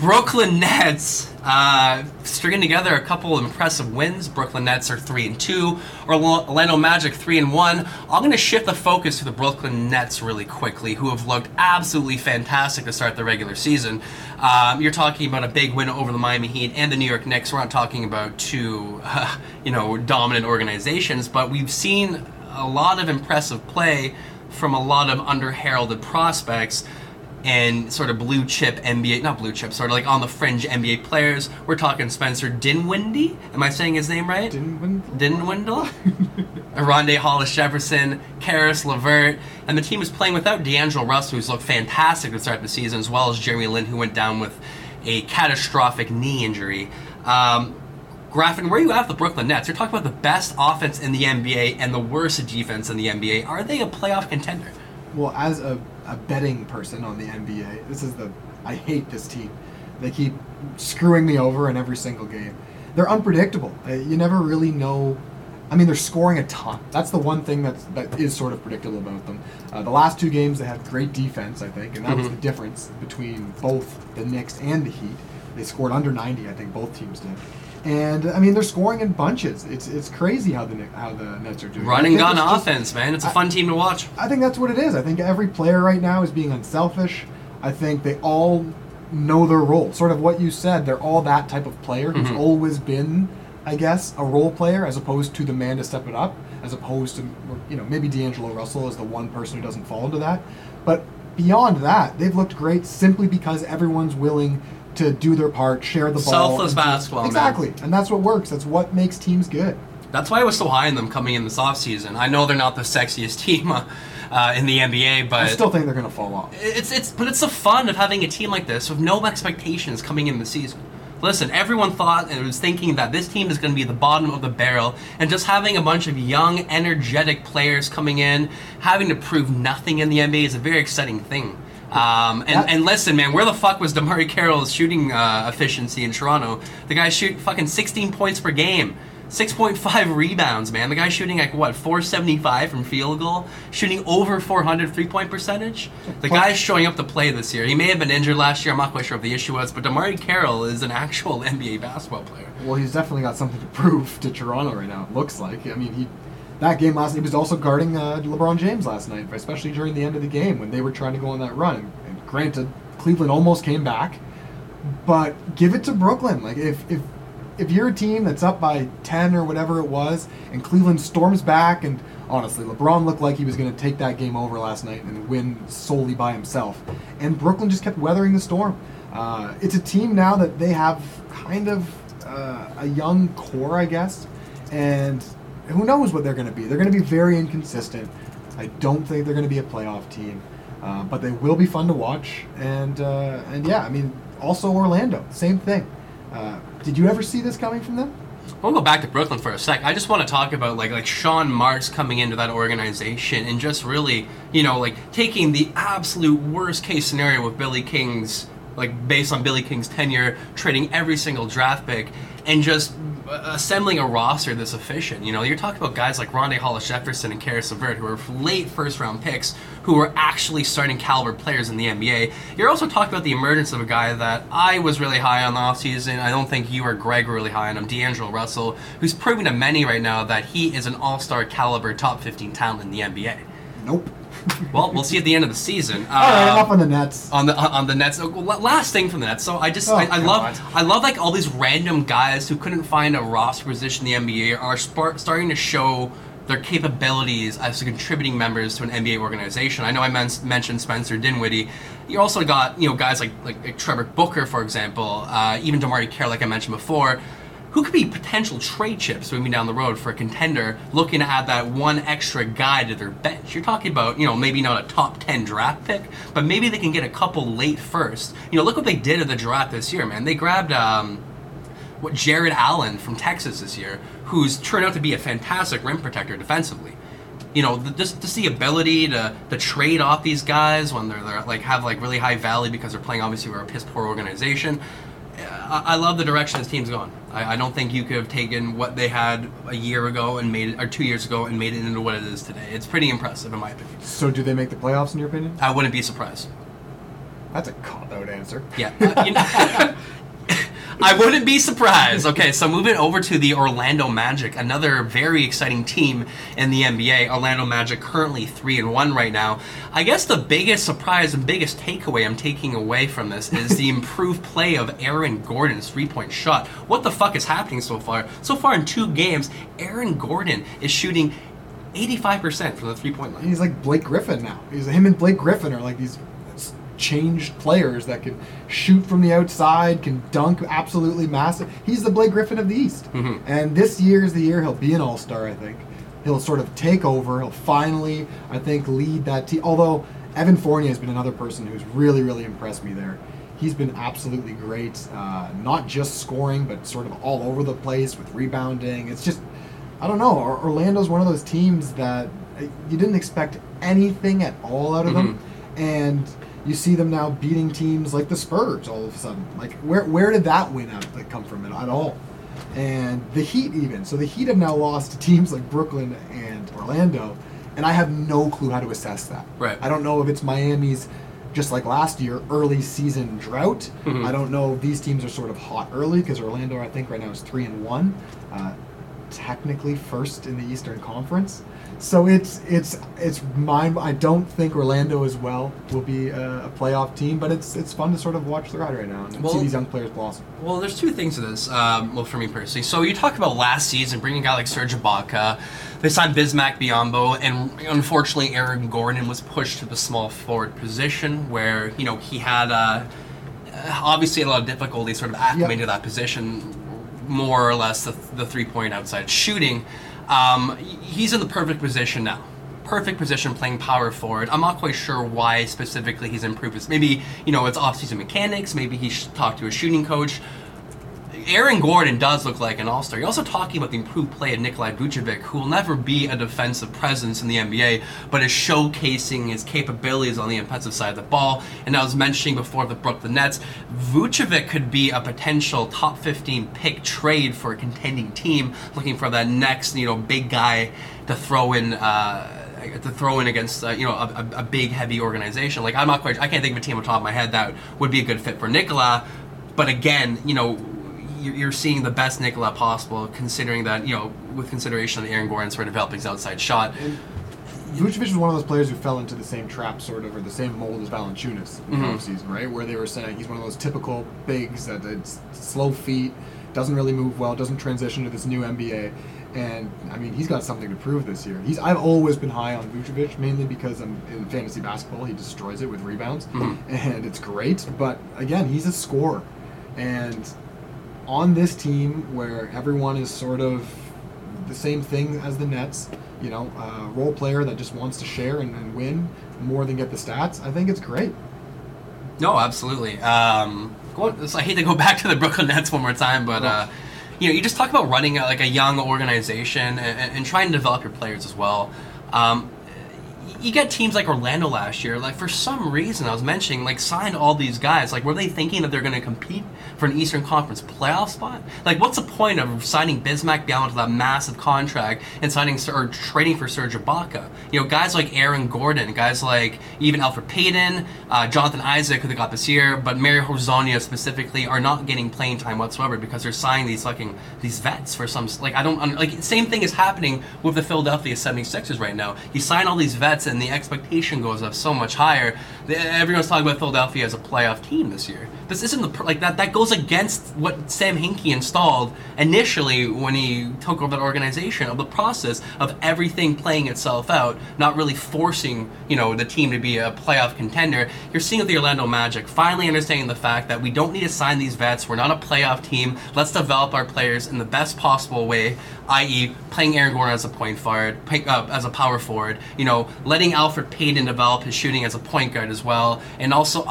Brooklyn Nets uh, stringing together a couple of impressive wins. Brooklyn Nets are three and two. Orla- Orlando Magic three and one. I'm going to shift the focus to the Brooklyn Nets really quickly, who have looked absolutely fantastic to start the regular season. Um, you're talking about a big win over the Miami Heat and the New York Knicks. We're not talking about two, uh, <laughs> you know, dominant organizations, but we've seen a lot of impressive play from a lot of underheralded prospects and sort of blue chip NBA, not blue chip, sort of like on the fringe NBA players. We're talking Spencer Dinwiddie. Am I saying his name right? Dinwiddie? Dinwiddie? <laughs> Rondae Hollis Jefferson, Caris LeVert, and the team is playing without D'Angelo Russell, who's looked fantastic to start the season, as well as Jeremy Lin, who went down with a catastrophic knee injury. Um, Graffin, where are you at with the Brooklyn Nets? You're talking about the best offense in the NBA and the worst defense in the NBA. Are they a playoff contender? Well, as a, a betting person on the NBA, this is the I hate this team. They keep screwing me over in every single game. They're unpredictable. You never really know. I mean, they're scoring a ton. That's the one thing that's that is sort of predictable about them. Uh, the last two games, they had great defense, I think, and that was Mhm. the difference between both the Knicks and the Heat. They scored under 90, I think both teams did. And I mean, they're scoring in bunches. It's it's crazy how the how the Nets are doing. Run I and gun offense, man. It's a fun team to watch. I think that's what it is. I think every player right now is being unselfish. I think they all know their role. Sort of what you said. They're all that type of player who's Mhm. always been, I guess, a role player as opposed to the man to step it up. As opposed to, you know, maybe D'Angelo Russell is the one person who doesn't fall into that. But beyond that, they've looked great simply because everyone's willing to do their part, share the ball. Selfless basketball, man. Exactly, and that's what works. That's what makes teams good. That's why I was so high on them coming in this offseason. I know they're not the sexiest <laughs> team uh, uh, in the NBA, but I still think they're going to fall off. it's it's but it's the fun of having a team like this with no expectations coming in the season. Listen, everyone thought and was thinking that this team is going to be the bottom of the barrel, and just having a bunch of young, energetic players coming in, having to prove nothing in the NBA is a very exciting thing. Um, and, and listen, man, where the fuck was DeMarre Carroll's shooting uh, efficiency in Toronto? The guy shoot fucking 16 points per game. 6.5 <laughs> rebounds, man. The guy's shooting like what, 475 from field goal, shooting over 400 three point percentage. The guy's showing up to play this year. He may have been injured last year. I'm not quite sure what the issue was, but DeMarre Carroll is an actual <laughs> NBA basketball player. Well, he's definitely got something to prove to Toronto right now. It looks like. I mean, he that game last. Night he was also guarding uh, LeBron James last night, especially during the end of the game when they were trying to go on that run. And, granted, Cleveland almost came back, but give it to Brooklyn. Like if if if you're a team that's up by ten or whatever it was, and Cleveland storms back, and honestly, LeBron looked like he was going to take that game over last night and win solely by himself, and Brooklyn just kept weathering the storm. Uh, it's a team now that they have kind of uh, a young core, I guess, and who knows what they're going to be. They're going to be very inconsistent. I don't think they're going to be a playoff team, uh, but they will be fun to watch. And uh, and yeah, I mean, also Orlando, same thing. Uh, did you ever see this coming from them? We'll go back to Brooklyn for a sec. I just want to talk about like like Sean Marks coming into that organization and just really, you know, like taking the absolute worst case scenario with Billy King's like based on Billy King's tenure, trading every single draft pick and just Uh, assembling a roster that's efficient. You know, you're talking about guys like Rondae Hollis Jefferson and Caris LeVert, who are late first round picks, who are actually starting caliber players in the NBA. You're also talking about the emergence of a guy that I was really high on the offseason. I don't think you or Greg were really high on him, D'Angelo Russell, who's proving to many right now that he is an all star caliber top 15 talent in the NBA. Nope. Well, we'll see at the end of the season. All right, Um, enough on the Nets. on the on the Nets. Oh, Last thing from the Nets. So I just Oh, I, I love on. I love like all these random guys who couldn't find a roster position in the NBA are spar- starting to show their capabilities as contributing members to an NBA organization. I know I men- mentioned Spencer Dinwiddie. You also got you know guys like like, like Trevor Booker, for example, uh, even DeMarre Carroll, like I mentioned before, who could be potential trade chips moving down the road for a contender looking to add that one extra guy to their bench. You're talking about, you know, maybe not a top 10 draft pick, but maybe they can get a couple late first. You know, look what they did at the draft this year, man. They grabbed um, what Jarrett Allen from Texas this year, who's turned out to be a fantastic rim protector defensively. You know, the, just, just the ability to, to trade off these guys when they're, they're like have like really high value because they're playing obviously for a piss poor organization. I, I love the direction this team's going. I, I don't think you could have taken what they had a year ago and made it, or two years ago and made it into what it is today. It's pretty impressive in my opinion. So, do they make the playoffs in your opinion? I wouldn't be surprised. That's a cop out answer. Yeah. uh, you know- <laughs> I wouldn't be surprised. Okay, so moving over to the Orlando Magic, another very exciting team in the NBA. Orlando Magic currently three and one right now. I guess the biggest surprise and biggest takeaway I'm taking away from this is the improved play of Aaron Gordon's three point shot. What the fuck is happening so far? So far in two games, Aaron Gordon is shooting 85% from the three point line. He's like Blake Griffin now. He's him and Blake Griffin are like these changed players that can shoot from the outside, can dunk absolutely massive. He's the Blake Griffin of the East. Mhm. And this year is the year he'll be an All Star. I think he'll sort of take over. He'll finally, I think, lead that team. Although Evan Fournier has been another person who's really, really impressed me there. He's been absolutely great, uh, not just scoring, but sort of all over the place with rebounding. It's just, I don't know. Or- Orlando's one of those teams that uh, you didn't expect anything at all out of them, and you see them now beating teams like the Spurs all of a sudden. Like, where where did that win out like, come from at all? And the Heat even. So the Heat have now lost to teams like Brooklyn and Orlando, and I have no clue how to assess that. Right. I don't know if it's Miami's just like last year, early season drought. Mhm. I don't know if these teams are sort of hot early because Orlando, I think, right now is three and one, uh, technically first in the Eastern Conference. So it's it's it's mine. I don't think Orlando as well will be a, a playoff team, but it's it's fun to sort of watch the ride right now and see these young players blossom. Well, there's two things to this. Um, well, for me personally, so you talk about last season bringing a guy like Serge Ibaka. They signed Bismack Biyombo, and unfortunately, Aaron Gordon was pushed to the small forward position, where you know he had uh, obviously a lot of difficulty sort of acclimating to that position, more or less the, the three point outside shooting. Um, he's in the perfect position now. Perfect position playing power forward. I'm not quite sure why specifically he's improved. Maybe, you know, it's off-season mechanics. Maybe he should talk to a shooting coach. Aaron Gordon does look like an all-star. You're also talking about the improved play of Nikolai Vucevic, who will never be a defensive presence in the NBA, but is showcasing his capabilities on the offensive side of the ball. And I was mentioning before the Brooklyn Nets, Vucevic could be a potential top 15 pick trade for a contending team, looking for that next, you know, big guy to throw in. Uh, to throw in against uh, you know a, a, a big heavy organization like I'm not quite I can't think of a team on top of my head that would be a good fit for Nikola but again you know you're you're seeing the best Nikola possible, considering that you know, with consideration that Aaron Gordon's sort of developing his outside shot. Vucevic was one of those players who fell into the same trap, sort of, or the same mold as Valanciunas in the Mhm. offseason, right? Where they were saying he's one of those typical bigs that it's slow feet, doesn't really move well, doesn't transition to this new NBA. And I mean, he's got something to prove this year. He's I've always been high on Vucevic, mainly because I'm in fantasy basketball. He destroys it with rebounds, Mhm. and it's great. But again, he's a scorer, and on this team where everyone is sort of the same thing as the Nets, you know, a role player that just wants to share and, and win more than get the stats. I think it's great. No, absolutely. Um, going, so I hate to go <laughs> back to the Brooklyn Nets one more time, but uh, you know, you just talk about running a, like a young organization and, and trying to develop your players as well. Um, you get teams like Orlando last year, like for some reason I was mentioning, like signed all these guys. Like, were they thinking that they're going to compete for an Eastern Conference playoff spot? Like, what's the point of signing Bismack down to that massive contract and signing or trading for Serge Ibaka? You know, guys like Aaron Gordon, guys like even Elfrid Payton, uh, Jonathan Isaac, who they got this year, but Mario Hezonja specifically are not getting playing time whatsoever because they're signing these fucking these vets for some like I don't like same thing is happening with the Philadelphia 76ers right now. You sign all these vets season, the expectation goes up so much higher. Everyone's talking about Philadelphia as a playoff team this year. This isn't the like that. That goes against what Sam Hinkie installed initially when he took over the organization of the process of everything playing itself out, not really forcing you know the team to be a playoff contender. You're seeing with the Orlando Magic finally understanding the fact that we don't need to sign these vets. We're not a playoff team. Let's develop our players in the best possible way, i.e., playing Aaron Gordon as a point forward, up uh, as a power forward. You know, letting Elfrid Payton develop his shooting as a point guard as well, and also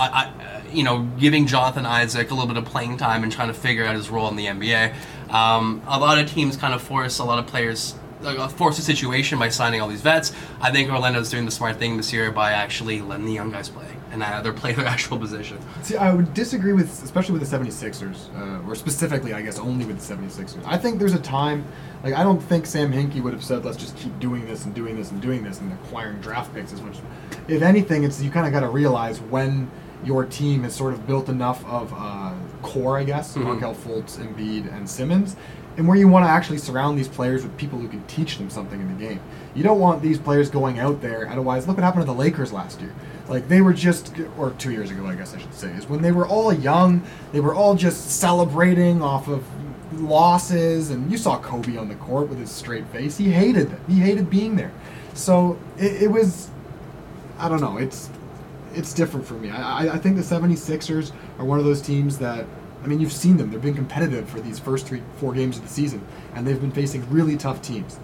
you know, giving Jonathan Isaac a little bit of playing time and trying to figure out his role in the NBA. Um, a lot of teams kind of force a lot of players uh, force a situation by signing all these vets. I think Orlando's doing the smart thing this year by actually letting the young guys play and uh, they're play their actual position. See, I would disagree with, especially with the 76ers, uh, or specifically, I guess, only with the 76ers. I think there's a time, like, I don't think Sam Hinkie would have said, let's just keep doing this and doing this and doing this and acquiring draft picks as much. If anything, it's you kind of got to realize when your team has sort of built enough of uh, core, I guess, Mhm. Markelle Fultz, Embiid, and Simmons, and where you want to actually surround these players with people who can teach them something in the game. You don't want these players going out there. Otherwise, look what happened to the Lakers last year. Like they were just, or two years ago, I guess I should say, is when they were all young. They were all just celebrating off of losses, and you saw Kobe on the court with his straight face. He hated it. He hated being there. So it, it was, I don't know. It's it's different for me. I, I, I think the 76ers are one of those teams that, I mean, you've seen them. They've been competitive for these first three, four games of the season, and they've been facing really tough teams.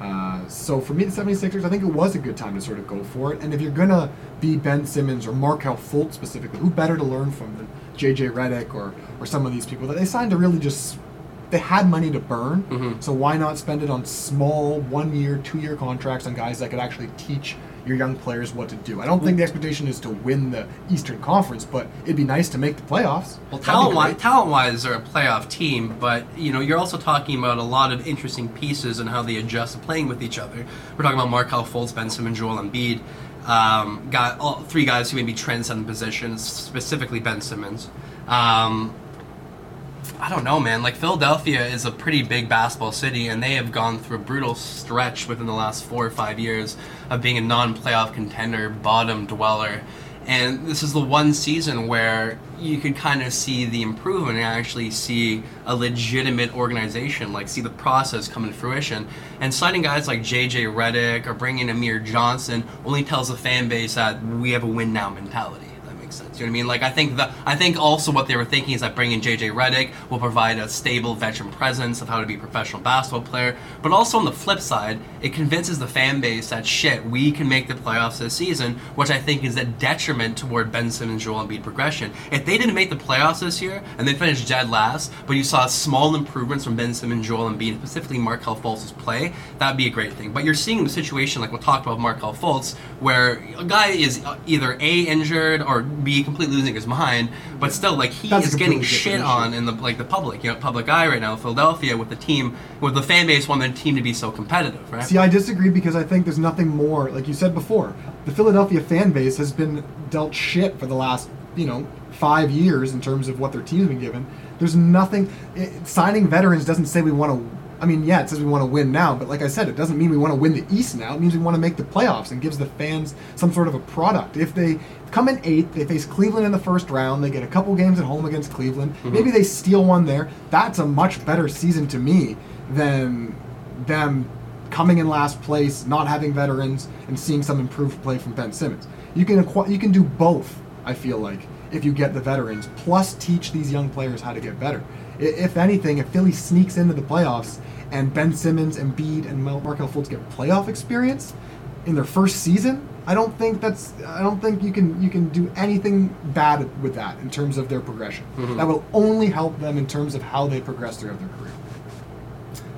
Uh, so for me, the 76ers, I think it was a good time to sort of go for it. And if you're going to be Ben Simmons or Markelle Fultz specifically, who better to learn from than JJ Redick or, or some of these people that they signed to really just, they had money to burn. Mhm. So why not spend it on small one year, two year contracts on guys that could actually teach your young players what to do? I don't think the expectation is to win the Eastern Conference, but it'd be nice to make the playoffs. Well, talent wise, talent wise, they're a playoff team, but you know, you're also talking about a lot of interesting pieces and how they adjust to playing with each other. We're talking about Markelle Fultz, Ben Simmons, Joel Embiid. Um, got all three guys who may be transcendent positions, specifically Ben Simmons. Um, I don't know, man. Like Philadelphia is a pretty big basketball city, and they have gone through a brutal stretch within the last four or five years of being a non-playoff contender, bottom dweller. And this is the one season where you could kind of see the improvement and actually see a legitimate organization, like see the process come to fruition. And signing guys like JJ Redick or bringing Amir Johnson only tells the fan base that we have a win now mentality. You know what I mean? Like I think the I think also what they were thinking is that bringing JJ Redick will provide a stable veteran presence of how to be a professional basketball player. But also on the flip side, it convinces the fan base that shit, we can make the playoffs this season, which I think is a detriment toward Ben Simmons, Joel Embiid progression. If they didn't make the playoffs this year and they finished dead last, but you saw small improvements from Ben Simmons, Joel Embiid, specifically Markelle Fultz's play, that'd be a great thing. But you're seeing the situation like we talked about Markelle Fultz, where a guy is either a injured or b completely losing his mind, but still like he That's is getting shit on in the like the public, you know, public eye right now, Philadelphia with the team, with the fan base wanting the team to be so competitive, right? See, I disagree because I think there's nothing more, like you said before, the Philadelphia fan base has been dealt shit for the last, you know, five years in terms of what their team's been given. There's nothing, it, signing veterans doesn't say we want to, I mean, yeah, it says we want to win now, but like I said, it doesn't mean we want to win the East now. It means we want to make the playoffs and gives the fans some sort of a product. If they come in eighth, they face Cleveland in the first round, they get a couple games at home against Cleveland, Mhm. maybe they steal one there. That's a much better season to me than them coming in last place, not having veterans, and seeing some improved play from Ben Simmons. You can acqu- you can do both. I feel like if you get the veterans, plus teach these young players how to get better. If anything, if Philly sneaks into the playoffs and Ben Simmons, and Embiid, and Mar- Markelle Fultz get playoff experience in their first season, I don't think that's I don't think you can you can do anything bad with that in terms of their progression. Mhm. That will only help them in terms of how they progress throughout their career.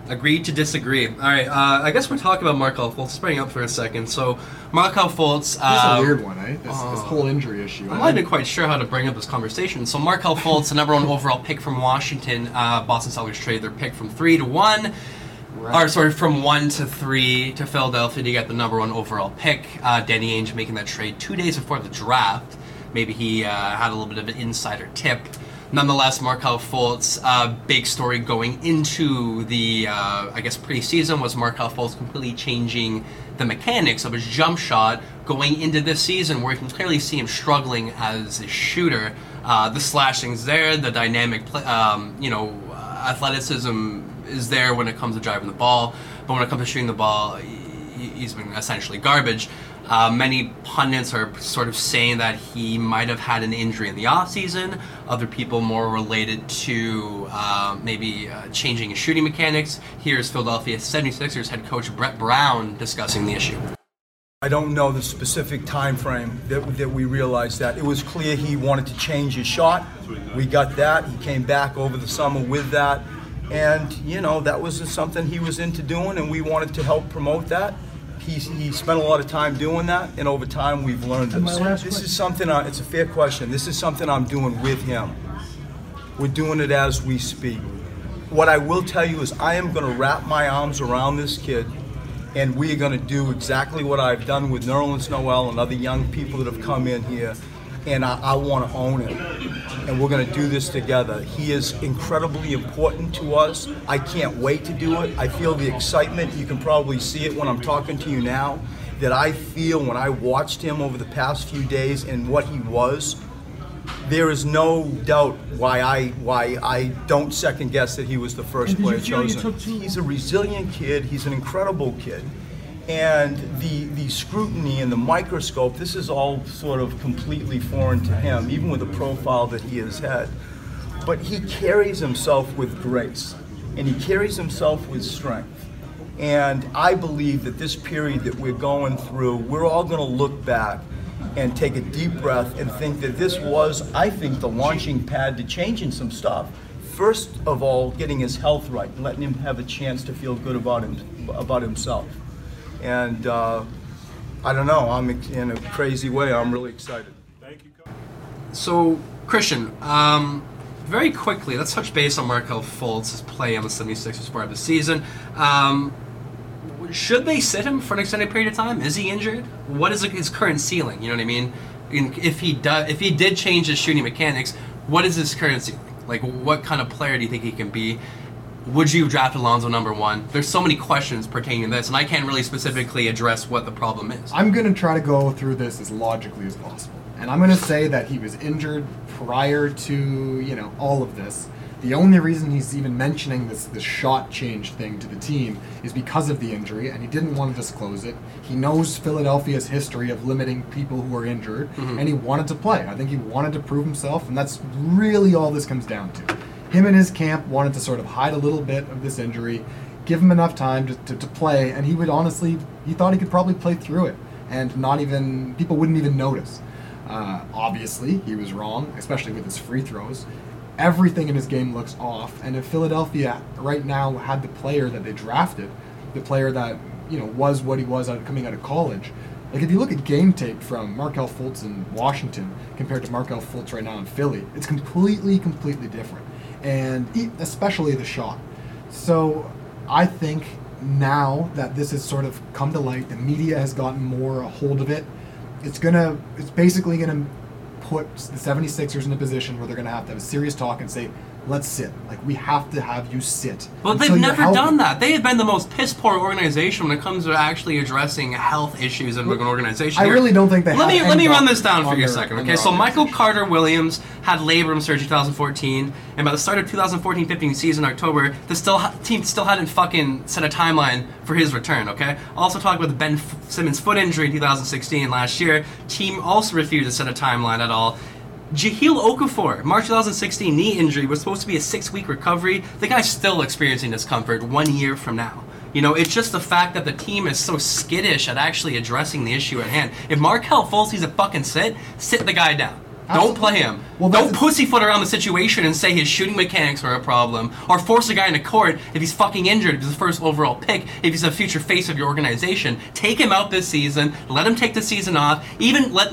Agreed to disagree. All right, uh, I guess we're talking about Markelle Fultz. Spring up for a second. So, Markelle Fultz. This is uh, a weird one, eh? This, this oh. whole injury issue. I'm not even quite sure how to bring up this conversation. So Markelle Fultz, the number one overall pick from Washington, uh, Boston Celtics trade their pick from three to one, Right. or sorry, from one to three to Philadelphia to get the number one overall pick. Uh, Danny Ainge making that trade two days before the draft. Maybe he uh, had a little bit of an insider tip. Nonetheless, Markelle Fultz, uh, big story going into the, uh, I guess, preseason was Markelle Fultz completely changing the mechanics of his jump shot going into this season, where you can clearly see him struggling as a shooter. Uh, the slashing's there, the dynamic, play, um, you know, athleticism is there when it comes to driving the ball, but when it comes to shooting the ball, he- he's been essentially garbage. Uh, many pundits are sort of saying that he might have had an injury in the offseason. Other people more related to uh, maybe uh, changing his shooting mechanics. Here's Philadelphia 76ers head coach Brett Brown discussing the issue. I don't know the specific time frame that, that we realized that. It was clear he wanted to change his shot. We got that. He came back over the summer with that. And, you know, that was something he was into doing, and we wanted to help promote that. He, he spent a lot of time doing that, and over time we've learned this. This is something, uh, it's a fair question. This is something I'm doing with him. We're doing it as we speak. What I will tell you is I am going to wrap my arms around this kid and we are going to do exactly what I've done with Nerlens Noel and other young people that have come in here. And I, I want to own him. And we're going to do this together. He is incredibly important to us. I can't wait to do it. I feel the excitement. You can probably see it when I'm talking to you now. That I feel when I watched him over the past few days and what he was there is no doubt why I why I don't second guess that he was the first And did you player chosen. He's a resilient kid. He's an incredible kid, and the the scrutiny and the microscope. This is all sort of completely foreign to him, even with the profile that he has had. But he carries himself with grace, and he carries himself with strength. And I believe that this period that we're going through, we're all going to look back and take a deep breath and think that this was, I think, the launching pad to changing some stuff. First of all, getting his health right, and letting him have a chance to feel good about him, about himself. And uh, I don't know, I'm in a crazy way. I'm really excited. Thank you. Coach. So, Christian, um, very quickly, let's touch base on Markelle Fultz's play on the 76ers part of the season. Um, should they sit him for an extended period of time? Is he injured? What is his current ceiling? You know what I mean? If he does, if he did change his shooting mechanics, what is his current ceiling? Like, what kind of player do you think he can be? Would you draft Alonzo number one? There's so many questions pertaining to this, and I can't really specifically address what the problem is. I'm going to try to go through this as logically as possible. And I'm going to say that he was injured prior to, you know, all of this. The only reason he's even mentioning this this shot change thing to the team is because of the injury, and he didn't want to disclose it. He knows Philadelphia's history of limiting people who are injured, Mhm. and he wanted to play. I think he wanted to prove himself, and that's really all this comes down to. Him and his camp wanted to sort of hide a little bit of this injury, give him enough time to, to, to play, and he would honestly, he thought he could probably play through it, and not even, people wouldn't even notice. Uh, obviously, he was wrong, especially with his free throws. Everything in his game looks off, and if Philadelphia right now had the player that they drafted, the player that you know was what he was out, coming out of college, like if you look at game tape from Markelle Fultz in Washington compared to Markelle Fultz right now in Philly, it's completely, completely different, and especially the shot. So I think now that this has sort of come to light, the media has gotten more a hold of it. It's gonna, it's basically gonna put the 76ers in a position where they're gonna have to have a serious talk and say, let's sit. Like we have to have you sit. But they've never healthy." done that. They have been the most piss poor organization when it comes to actually addressing health issues in an organization. I Here. really don't think they Let have me let me run this down for you a second, okay? So Michael Carter Williams had labrum surgery 2014, and by the start of 2014-15 season, October, the still ha- team still hadn't fucking set a timeline for his return. Okay. Also talked about the Ben F- Simmons foot injury in 2016 last year. Team also refused to set a timeline at all. Jahlil Okafor, March 2016 knee injury was supposed to be a six-week recovery. The guy's still experiencing discomfort one year from now. You know, it's just the fact that the team is so skittish at actually addressing the issue at hand. If Markelle Fultz needs a fucking sit, sit the guy down. Don't play him. Don't pussyfoot around the situation and say his shooting mechanics are a problem, or force a guy into court if he's fucking injured, if he's the first overall pick, if he's a future face of your organization. Take him out this season. Let him take the season off. Even let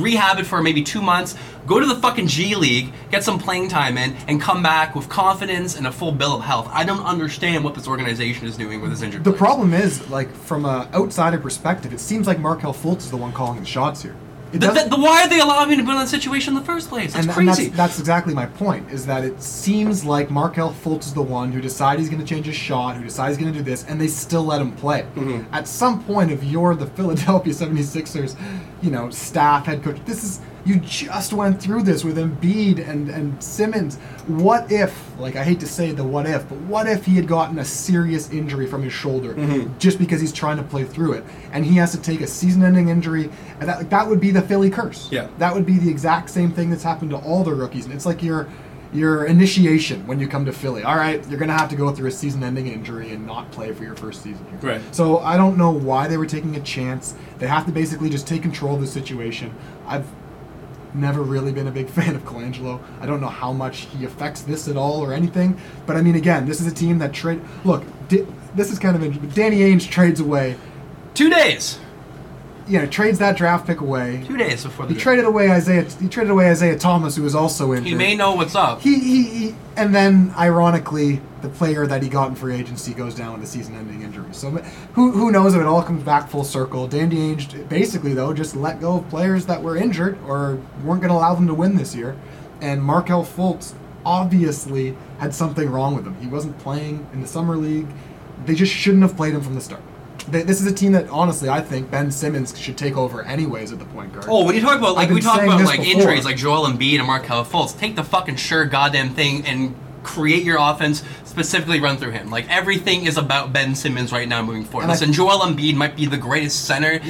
rehab it for maybe two months. Go to the fucking G League, get some playing time in, and come back with confidence and a full bill of health. I don't understand what this organization is doing with his injured. The problem is, like, from an outsider perspective, it seems like Markelle Fultz is the one calling the shots here. It Th- th- why are they allowing him to be in that situation in the first place? That's and, and crazy. that's, that's exactly my point. Is that it seems like Markelle Fultz is the one who decides he's going to change his shot, who decides he's going to do this, and they still let him play. Mm-hmm. At some point, if you're the Philadelphia 76ers, you know, staff, head coach, this is you just went through this with Embiid and and Simmons. What if, like, I hate to say the what if, but what if he had gotten a serious injury from his shoulder Mm-hmm. just because he's trying to play through it, and he has to take a season-ending injury, and that that would be the Philly curse. Yeah. That would be the exact same thing that's happened to all the rookies. And it's like your your initiation when you come to Philly. All right, you're gonna have to go through a season-ending injury and not play for your first season here. Right. So I don't know why they were taking a chance. They have to basically just take control of the situation. I've never really been a big <laughs> fan of Colangelo. I don't know how much he affects this at all or anything. But I mean, again, this is a team that trade. Look, di- this is kind of interesting. but Danny Ainge trades away. Two days. You know, trades that draft pick away. Two days before the He traded away Isaiah. He traded away Isaiah Thomas, who was also injured. He may know what's up. He, he, he and then ironically, the player that he got in free agency goes down with a season-ending injury. So who who knows if it all comes back full circle? Danny Ainge basically though just let go of players that were injured or weren't going to allow them to win this year, and Markelle Fultz obviously had something wrong with him. He wasn't playing in the summer league. They just shouldn't have played him from the start. They, this is a team that honestly I think Ben Simmons should take over anyways at the point guard. Oh, when you talk about like we talk about like before. injuries like Joel Embiid and Markelle Fultz, take the fucking sure goddamn thing and create your offense specifically run through him. Like everything is about Ben Simmons right now moving forward. And I- Listen, Joel Embiid might be the greatest center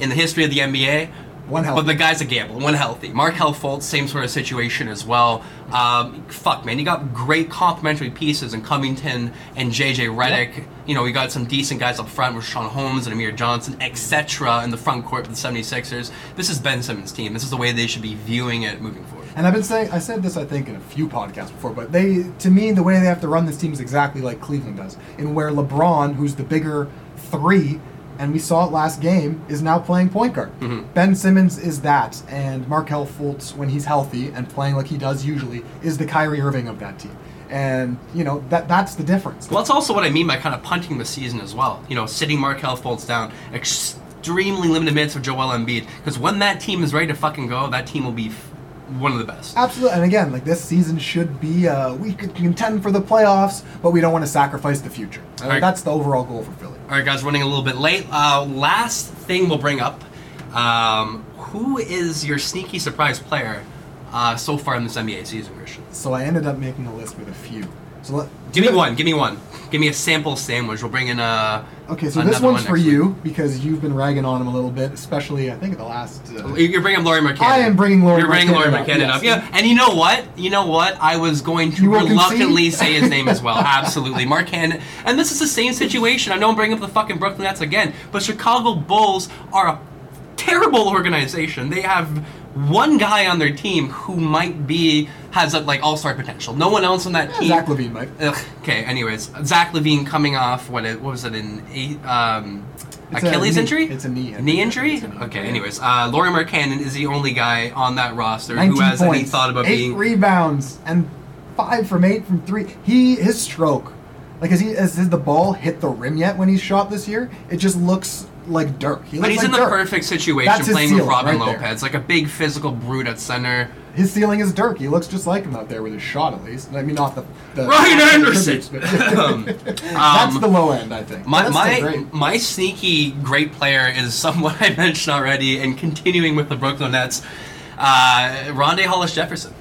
in the history of the NBA. One healthy. But the guy's a gamble, one healthy. Markelle Fultz, same sort of situation as well. Um, fuck, man, you got great complementary pieces in Covington and JJ Redick. You know, we got some decent guys up front with Sean Holmes and Amir Johnson, etc. in the front court with the 76ers. This is Ben Simmons' team. This is the way they should be viewing it moving forward. And I've been saying, I said this, I think, in a few podcasts before, but they, to me, the way they have to run this team is exactly like Cleveland does, in where LeBron, who's the bigger three, and we saw it last game, is now playing point guard. Mm-hmm. Ben Simmons is that, and Markelle Fultz, when he's healthy and playing like he does usually, is the Kyrie Irving of that team. And you know that that's the difference. Well, that's also what I mean by kind of punting the season as well. You know, sitting Markelle Fultz down, extremely limited minutes for Joel Embiid. Because when that team is ready to fucking go, that team will be one of the best. Absolutely, and again, like this season should be, uh, we could contend for the playoffs, but we don't want to sacrifice the future. Right. That's the overall goal for Philly. All right, guys, running a little bit late. Uh, last thing we'll bring up: um, who is your sneaky surprise player uh, so far in this NBA season, Christian? So I ended up making a list with a few. So let, Give me one. Give me one. Give me a sample sandwich. We'll bring in a. Okay, so this one's one for next you because you've been ragging on him a little bit, especially I think the last. Uh. You're bringing Lauri Markkanen. I am bringing Lauri You're bringing Lauri Markkanen up, Markkanen yes. up. Yeah, and you know what? You know what? I was going to reluctantly concede? say his name as well. <laughs> Absolutely, Markkanen. And this is the same situation. I know I'm bringing up the fucking Brooklyn Nets again, but Chicago Bulls are a terrible organization. They have one guy on their team who might be has a, like all star potential. No one else on that team. Zach LaVine might. Ugh, okay. Anyways, Zach LaVine coming off what? It, what was it in eight? Um, Achilles knee- injury. it's a knee, I Knee injury. Knee, Okay. yeah. Anyways, uh, Lauri Markkanen is the only guy on that roster who has points, any thought about eight being. rebounds, and five from eight from three. He his stroke, like has he has, has the ball hit the rim yet when he's shot this year? It just looks like dirt. He but he's like in the dirt. perfect situation That's playing with Robin right there. Lopez, like a big physical brute at center. His ceiling is Dirk. He looks just like him out there with his shot, at least. I mean, not the, the Ryan Anderson! tributes, but- <laughs> Um, <laughs> That's the low end, I think. My my my sneaky great player is someone <laughs> I mentioned already, and continuing with the Brooklyn Nets, uh, Rondae Hollis Jefferson.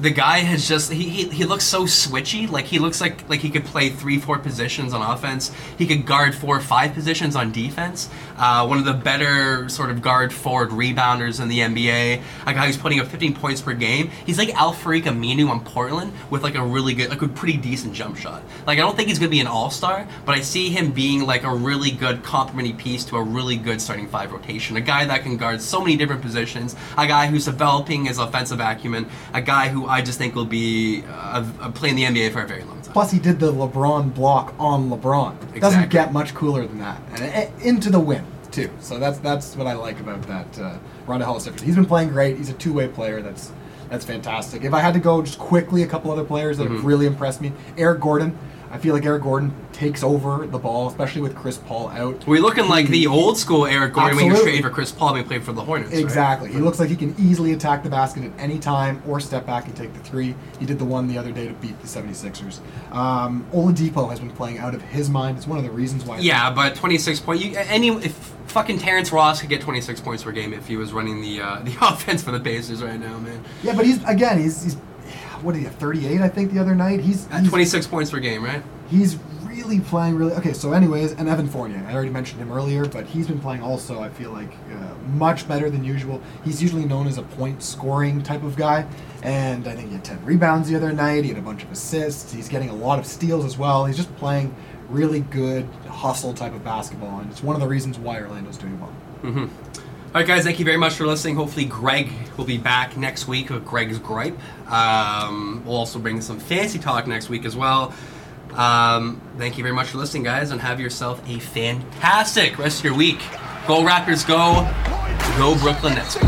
The guy has just he, he he looks so switchy. Like he looks like like he could play three four positions on offense. He could guard four or five positions on defense. Uh, one of the better sort of guard forward rebounders in the NBA. A guy who's putting up 15 points per game. He's like Al-Farouq Aminu on Portland with like a really good like a pretty decent jump shot. Like I don't think he's gonna be an all star, but I see him being like a really good complementing piece to a really good starting five rotation. A guy that can guard so many different positions. A guy who's developing his offensive acumen. A guy who I just think will be uh, uh, playing the NBA for a very long time. Plus, he did the LeBron block on LeBron. It Doesn't get much cooler than that, and eh, into the win too. So that's that's what I like about that uh, Rondae Hollis Jefferson. He's been playing great. He's a two way player. That's that's fantastic. If I had to go just quickly, a couple other players that Mm-hmm. have really impressed me. Eric Gordon. I feel like Eric Gordon takes over the ball, especially with Chris Paul out. We're looking like the old school Eric Gordon when he was Absolutely. for Chris Paul when he played for the Hornets. right? Exactly. He looks like he can easily attack the basket at any time or step back and take the three. He did the one the other day to beat the 76ers. Um, Oladipo has been playing out of his mind. It's one of the reasons why. Yeah, but 26 points. You, any if fucking Terrence Ross could get 26 points per game if he was running the uh, <laughs> the offense for the Pacers right now, man. Yeah, but he's again he's he's what did he have 38 I think the other night. He's, At he's 26 points per game, right? He's really playing really okay. So, anyways, and Evan Fournier, I already mentioned him earlier, but he's been playing also. I feel like uh, much better than usual. He's usually known as a point scoring type of guy, and I think he had ten rebounds the other night. He had a bunch of assists. He's getting a lot of steals as well. He's just playing really good hustle type of basketball, and it's one of the reasons why Orlando's doing well. Mm-hmm. All right, guys, thank you very much for listening. Hopefully, Greg will be back next week with Greg's Gripe. Um, we'll also bring some fancy talk next week as well. Um, thank you very much for listening, guys, and have yourself a fantastic rest of your week. Go Raptors, go! Go Brooklyn Nets.